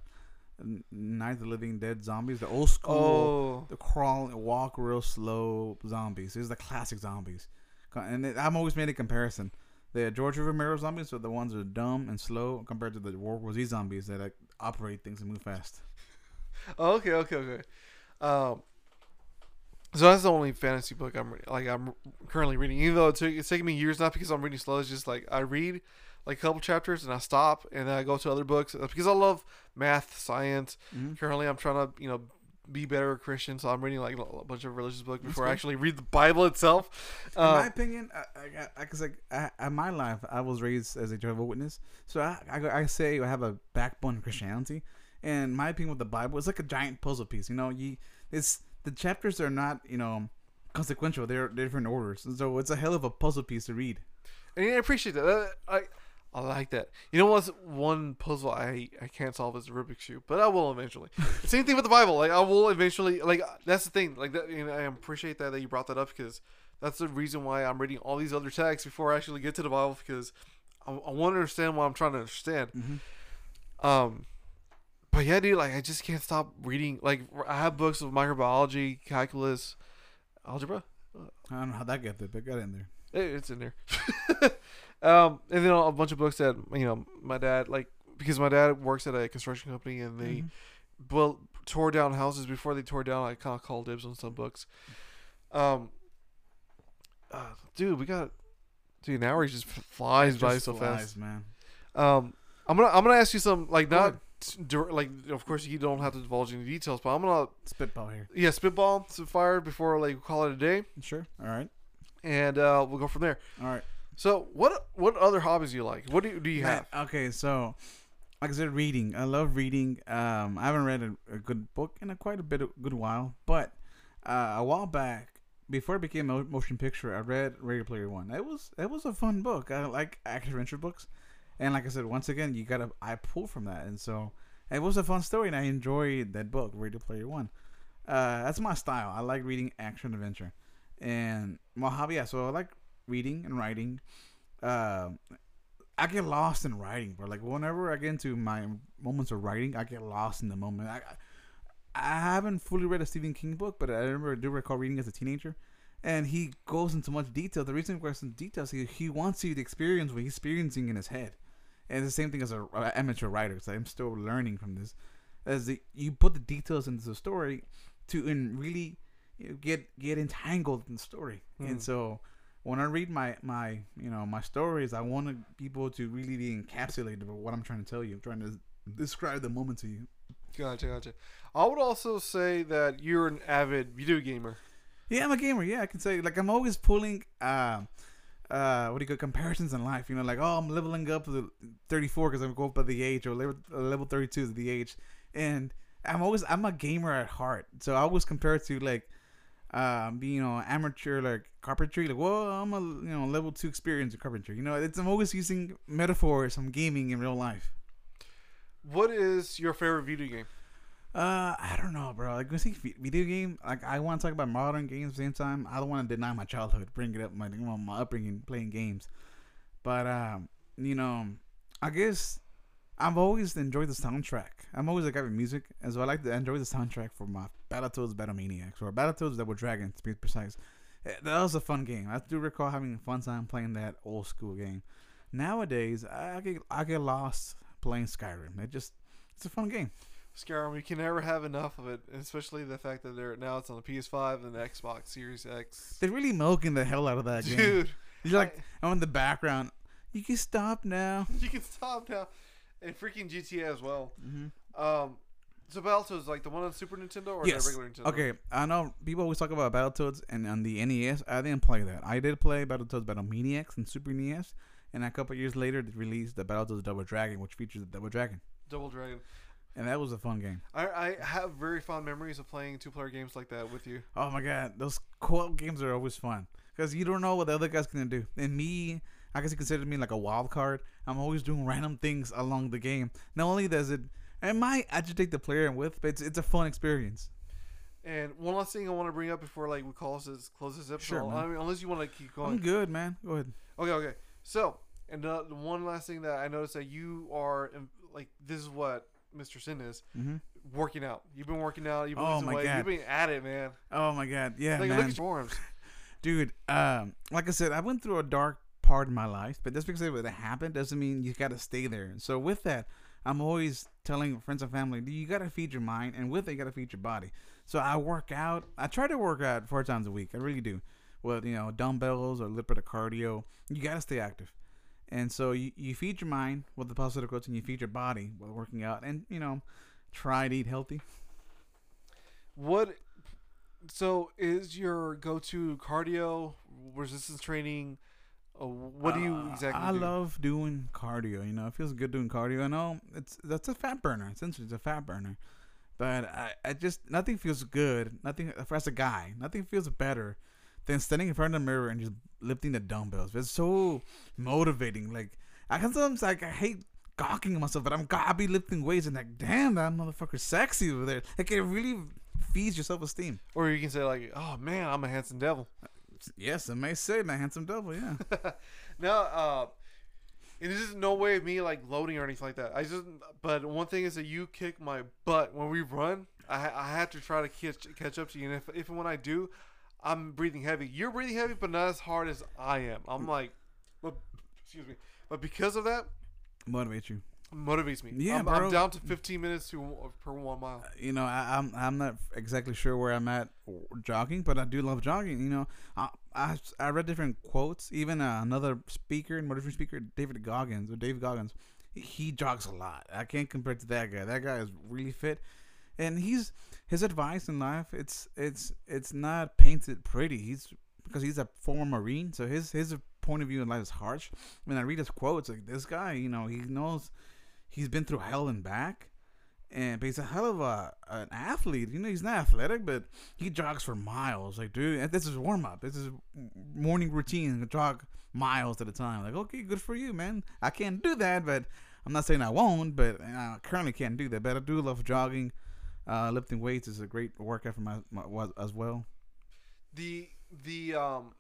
Night of the Living Dead zombies, the old school, Oh, the crawl, walk real slow zombies. These are the classic zombies. And it, I'm always made a comparison. The George. Romero zombies are the ones that are dumb and slow compared to the World War Z zombies that like operate things and move fast. [LAUGHS] Oh, okay, okay, okay. Um, so that's the only fantasy book I'm like I'm currently reading. Even though it took, it's taking me years, not because I'm reading slow. It's just like I read like a couple chapters and I stop and then I go to other books Uh, because I love math, science. Mhm. Currently, I'm trying to you know be better a Christian, so I'm reading like a bunch of religious books before I actually read the Bible itself. in my Uh, opinion, I, I, I, cause like I, in my life, I was raised as a Jehovah's Witness, so I, I, I say I have a backbone in Christianity. And my opinion with the Bible, it's like a giant puzzle piece. You know, you it's the chapters are not you know consequential; they're different orders, and so it's a hell of a puzzle piece to read. and I appreciate that. Uh, I I like that. You know what's one puzzle I I can't solve is the Rubik's cube, but I will eventually. [LAUGHS] Same thing with the Bible. Like I will eventually. Like that's the thing. Like that. You know, I appreciate that that you brought that up because that's the reason why I'm reading all these other texts before I actually get to the Bible because I, I want to understand what I'm trying to understand. Mm-hmm. Um, but yeah, dude, like I just can't stop reading. Like I have books of microbiology, calculus, algebra. I don't know how that got there, but got in there. It- It's in there. [LAUGHS] um, and then a bunch of books that you know my dad like because my dad works at a construction company and they Mhm. built tore down houses before they tore down. I kind of called dibs on some books. Um, uh, dude, we got dude. An hour just flies It by so flies, fast. man. Um, I'm gonna I'm gonna ask you some like Go not like of course you don't have to divulge any details, but I'm gonna Spitball here. yeah spitball some fire before like we call it a day, Sure. All right. and uh, we'll go from there. All right. So what what other hobbies do you like? What do you, do you have? Okay, so like I said, reading. I love reading. Um, I haven't read a, a good book in a quite a bit of good while, but uh, a while back, before it became a motion picture, I read Ready Player One. It was it was a fun book. I like action adventure books, and like I said, once again, you gotta I pull from that, and so it was a fun story, and I enjoyed that book, Ready Player One. Uh, that's my style. I like reading action adventure, and my hobby. Yeah, so I like reading and writing. Uh, I get lost in writing, bro. Like whenever I get into my moments of writing, I get lost in the moment. I I haven't fully read a Stephen King book, but I remember I do recall reading as a teenager, and he goes into much detail. The reason he goes into details, he he wants you to experience what he's experiencing in his head, and it's the same thing as a, a amateur writer. So I'm still learning from this. As the, you put the details into the story to and really you know, get get entangled in the story, Hmm. and so when I read my my you know my stories, I want people to really be encapsulated with what I'm trying to tell you. I'm trying to describe the moment to you. Gotcha, gotcha. I would also say that you're an avid video gamer. Yeah, I'm a gamer. Yeah, I can say like I'm always pulling. Uh, uh, what do you call comparisons in life? You know, like oh, I'm leveling up to the 34 because I'm going up at the age, or level, level 32 is the age, and I'm always I'm a gamer at heart, so I always compare it to like um, being you know amateur like carpentry. Like, well, I'm a you know level two experience in carpentry. You know, it's I'm always using metaphors from gaming in real life. What is your favorite video game? Uh, I don't know, bro. Like, when see video game, like I want to talk about modern games at the same time. I don't want to deny my childhood, bring it up, my my upbringing playing games. But um, you know, I guess I've always enjoyed the soundtrack. I'm always a guy with music, and so I like to enjoy the soundtrack for my Battletoads Battle Maniacs or Battletoads Double Dragon to be precise. Eh, That was a fun game. I do recall having a fun time playing that old school game. Nowadays, I get I get lost playing Skyrim. It just it's a fun game. Skyrim, we can never have enough of it, especially the fact that they're now it's on the PS5 and the Xbox Series X. They're really milking the hell out of that game. Dude, You're like I'm in the background. You can stop now. [LAUGHS] you can stop now, and freaking GTA as well. Mm-hmm. Um, so Battletoads like the one on Super Nintendo or Yes. the regular Nintendo? Okay, I know people always talk about Battletoads and on the NES. I didn't play that. I did play Battletoads Battle Maniacs and Super NES, and a couple years later they released the Battletoads Double Dragon, which features the Double Dragon, Double Dragon. and that was a fun game. I, I have very fond memories of playing two player games like that with you. Oh my god, those co-op games are always fun because you don't know what the other guy's gonna do. And me, I guess you consider me like a wild card. I'm always doing random things along the game. Not only does it, it might agitate the player I'm with, but it's, it's a fun experience. And one last thing I want to bring up before like we call this close this episode. Sure, man. I mean, unless you want to keep going. I'm good, man. Go ahead. Okay, okay. So, and uh, the one last thing that I noticed that you are um, like this is what Mr. Sin is hmm working out. You've been working out. You've been Oh my weight. God. You've been at it, man. Oh my god, yeah, like man. look at your arms. [LAUGHS] Dude, um, like I said, I went through a dark part in my life, but just because it happened doesn't mean you got to stay there. So with that, I'm always telling friends and family, you got to feed your mind, and with it, you got to feed your body. So I work out. I try to work out four times a week. I really do. With you know dumbbells or a little bit of cardio, you got to stay active. And so you, you feed your mind with the positive quotes, and you feed your body while working out, and you know, try to eat healthy. What? So is your go-to cardio resistance training? Uh, what do you Uh, exactly I do? love doing cardio. You know, it feels good doing cardio. I know it's that's a fat burner. Essentially, it's a fat burner. But I, I just nothing feels good. Nothing for as a guy, nothing feels better than standing in front of the mirror and just lifting the dumbbells. It's so motivating. Like I can sometimes like I hate gawking at myself, but I'm I be lifting weights and like, damn, that motherfucker's sexy over there. Like it really feeds your self esteem. Or you can say like, "Oh man, I'm a handsome devil." Yes, I may say, my handsome devil. Yeah. [LAUGHS] now, uh, and this is no way of me like loading or anything like that. I just, but one thing is that you kick my butt when we run. I I have to try to catch catch up to you, and if if and when I do, I'm breathing heavy. You're breathing heavy, but not as hard as I am. I'm like, but excuse me, but because of that, Motivate you. Motivates me. Yeah, I'm, bro. I'm down to 15 minutes to per one mile. you know, I, I'm I'm not exactly sure where I'm at jogging, but I do love jogging. You know, I I, I read different quotes. Even uh, another speaker, and motivational speaker, David Goggins or Dave Goggins, he, he jogs a lot. I can't compare it to that guy. That guy is really fit, and he's his advice in life. It's it's it's not painted pretty. He's because he's a former Marine, so his his point of view in life is harsh. When I read his quotes, like this guy, you know, he knows he's been through hell and back and but he's a hell of a an athlete. You know, he's not athletic, but he jogs for miles. Like, dude, this is warm up. This is morning routine. Jog miles at a time. Like, okay, good for you, man. I can't do that, but I'm not saying I won't. But I currently can't do that. But I do love jogging. Uh, lifting weights is a great workout for my, my as well. the the um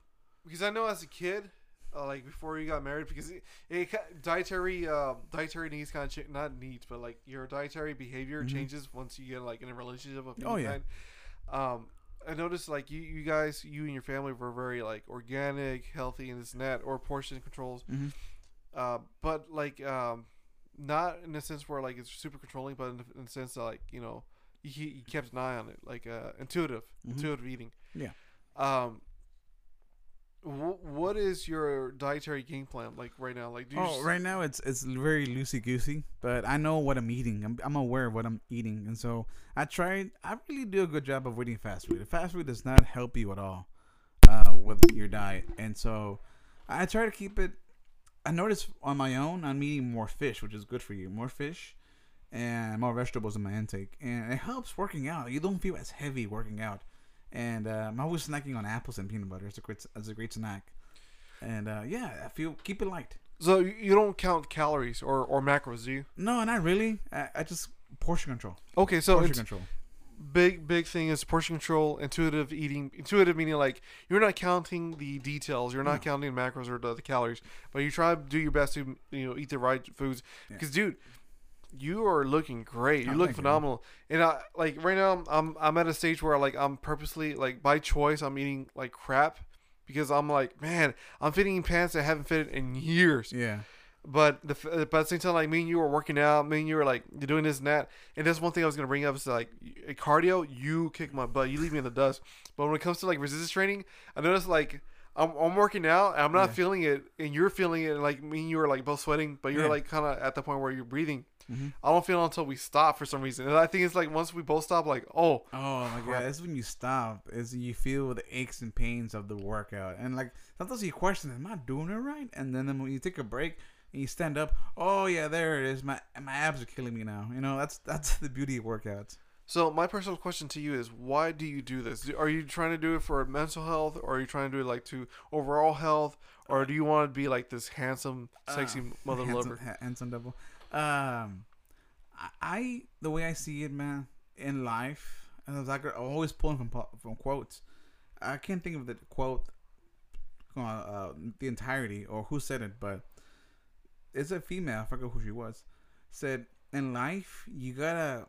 because I know as a kid, uh, like before you got married, because it, it dietary uh, dietary needs kind of cha- not needs, but like your dietary behavior Mhm. changes once you get like in a relationship of Oh, yeah. Um, I noticed like you you guys you and your family were very like organic, healthy, and this and that, or portion controls. Mhm. Uh, but like um, not in a sense where like it's super controlling, but in, the- in the sense that like you know you, he- you kept an eye on it, like uh, intuitive, Mhm. intuitive eating. Yeah. Um. Wh- what is your dietary game plan like right now? Like, do you Oh, just- right now it's it's very loosey goosey, but I know what I'm eating. I'm, I'm aware of what I'm eating, and so I try. I really do a good job of avoiding fast food. Fast food does not help you at all uh, with your diet, and so I try to keep it. I notice on my own, I'm eating more fish, which is good for you. More fish and more vegetables in my intake, and it helps working out. You don't feel as heavy working out, and uh, I'm always snacking on apples and peanut butter. It's a great, it's a great snack, and uh, yeah, I feel keep it light. So you don't count calories or, or macros, do you? No, not really. I, I just portion control. Okay, so portion control. big big thing is portion control, intuitive eating. Intuitive meaning like you're not counting the details, you're not No. counting macros or the, the calories, but you try to do your best to you know eat the right foods. Yeah. Because dude, you are looking great. You Oh, look thank you. phenomenal. And I like right now I'm I'm at a stage where like I'm purposely like by choice I'm eating like crap because I'm like man I'm fitting in pants that haven't fitted in years. Yeah. But the but at the same time, like me and you were working out, me and you were like you're doing this and that, and that's one thing I was gonna bring up is like cardio. You kick my butt. You leave me in the dust. But when it comes to like resistance training, I noticed like I'm, I'm working out, and I'm not Yeah. feeling it, and you're feeling it. And like me and you are like both sweating, but you're Yeah. like kind of at the point where you're breathing. Mhm. I don't feel it until we stop for some reason, and I think it's like once we both stop, like oh Oh my god, that's when you stop. Is you feel the aches and pains of the workout, and like sometimes you question, "Am I doing it right?" And then when you take a break and you stand up, oh yeah, there it is. My my abs are killing me now. You know, that's that's [LAUGHS] the beauty of workouts. So my personal question to you is, why do you do this? Are you trying to do it for mental health, or are you trying to do it like to overall health, or do you want to be like this handsome, sexy Uh, mother [LAUGHS] handsome, lover? ha- handsome devil. Um, I, the way I see it, man, in life, and I was like, I'm always pulling from from quotes. I can't think of the quote, uh, uh, the entirety or who said it, but it's a female. I forget who she was. Said in life, you gotta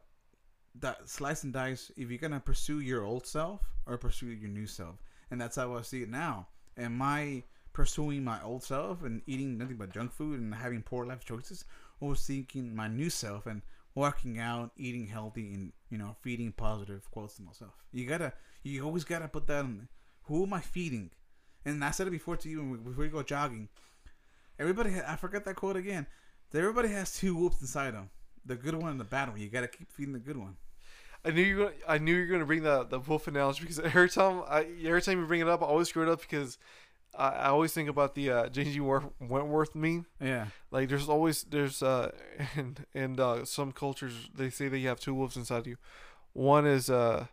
di- slice and dice if you're gonna pursue your old self or pursue your new self, and that's how I see it now. Am I pursuing my old self and eating nothing but junk food and having poor life choices, or seeking my new self and working out, eating healthy, and you know feeding positive quotes to myself? You gotta, you always gotta put that on. Who am I feeding? And I said it before to you before you go jogging. Everybody, I forgot that quote again. Everybody has two whoops inside them. The good one and the bad one. You gotta keep feeding the good one. I knew you. Were, I knew you were gonna bring the the wolf analogy because every time I every time you bring it up, I always screw it up because I, I always think about the uh, James G. Wor- Wentworth meme. Yeah. Like there's always there's uh [LAUGHS] and and uh, some cultures they say that you have two wolves inside you. One is uh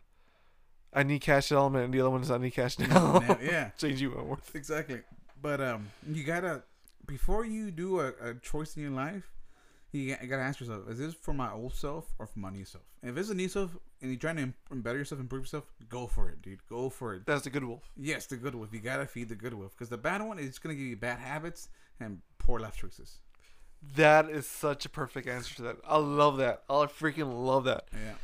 I need cash element, and the other one is I need cash now. Now- yeah. [LAUGHS] James G. Wentworth. Exactly. But um, you gotta before you do a, a choice in your life, you gotta ask yourself: Is this for my old self or for my new self? If it's a new self and you're trying to better yourself, improve yourself, go for it, dude. Go for it. That's the good wolf. Yes, the good wolf. You gotta feed the good wolf because the bad one is gonna give you bad habits and poor life choices. That is such a perfect answer to that. I love that. I freaking love that. Yeah.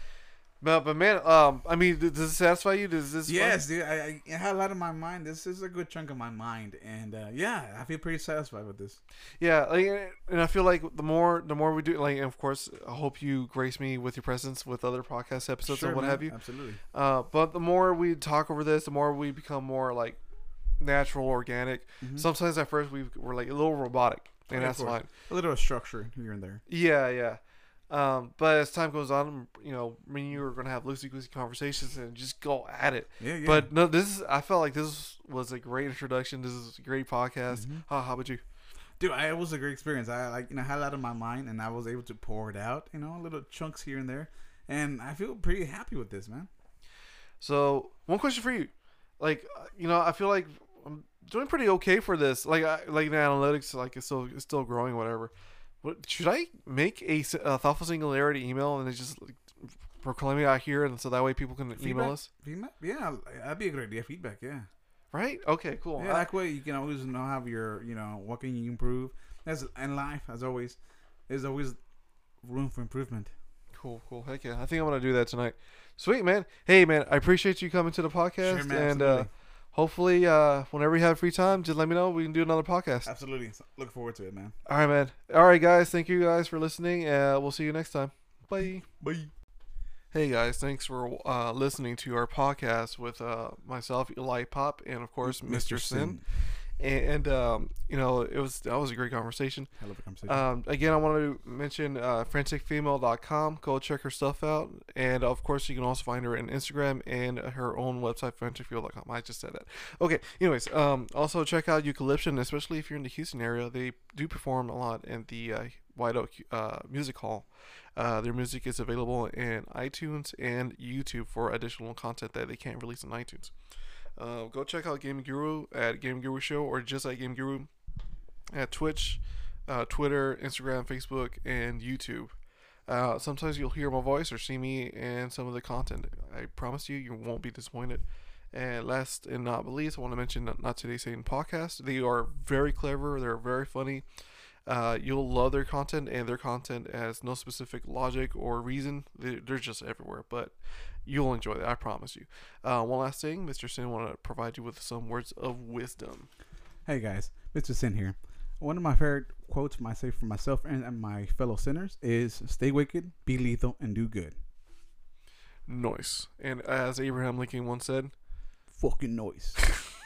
But but man, um, I mean, does it satisfy you? Does this? Yes, dude. I, I had a lot of my mind. This is a good chunk of my mind, and uh, yeah, I feel pretty satisfied with this. Yeah, like, and I feel like the more the more we do, like, and of course, I hope you grace me with your presence with other podcast episodes Sure, and what man. have you. Absolutely. Uh, but the more we talk over this, the more we become more like natural, organic. Mhm. Sometimes at first we were like a little robotic, and Yeah, that's fine. A little of structure here and there. Yeah, yeah. Um, but as time goes on, you know, me and you are gonna have loosey goosey conversations and just go at it. Yeah, yeah. But no, this is. I felt like this was a great introduction. This is a great podcast. Mhm. How, how about you? Dude, I, it was a great experience. I like you know had a lot in my mind, and I was able to pour it out. You know, little chunks here and there, and I feel pretty happy with this, man. So one question for you, like uh, you know, I feel like I'm doing pretty okay for this. Like I, like the analytics, like it's still it's still growing, whatever. What should I make a, a thoughtful singularity email and just like, proclaim it out here, and so that way people can email us, Feedback? Yeah, that'd be a great idea. Feedback, yeah. right? Okay, cool. Yeah, I- that way you can always know how your, you know, what can you improve. As in life, as always, there's always room for improvement. Cool, cool. Heck yeah. I think I'm going to do that tonight. Sweet, man. Hey, man, I appreciate you coming to the podcast. Sure, man, and uh, absolutely. Hopefully, uh, whenever you have free time, just let me know. We can do another podcast. Absolutely. So, Look forward to it, man. All right, man. All right, guys. Thank you guys for listening. Uh, we'll see you next time. Bye. Bye. Hey, guys. Thanks for uh, listening to our podcast with uh, myself, Eli Pop, and of course, Mr. Sin. And um, you know it was that was a great conversation. Hell of a conversation. Um, again, I want to mention uh, franticfemale.com. Go check her stuff out, and of course, you can also find her on Instagram and her own website, franticfemale.com. I just said that. Okay. Anyways, um, also check out Eucalyption, especially if you're in the Houston area. They do perform a lot in the uh, White Oak uh, Music Hall. Uh, their music is available in iTunes and YouTube for additional content that they can't release on iTunes. Uh, go check out Game Guru at Game Guru Show or just at Game Guru at Twitch, uh, Twitter, Instagram, Facebook, and YouTube. Uh, sometimes you'll hear my voice or see me in some of the content. I promise you, you won't be disappointed. And last and not least, I want to mention Not Today Satan podcast. They are very clever. They're very funny. Uh, you'll love their content, and their content has no specific logic or reason. They, they're just everywhere, but you'll enjoy that. I promise you. Uh, one last thing, Mr. Sin, want to provide you with some words of wisdom. Hey guys, Mr. Sin here. One of my favorite quotes I say for myself and my fellow sinners is stay wicked, be lethal, and do good. Noise. And as Abraham Lincoln once said, Fucking noise. [LAUGHS]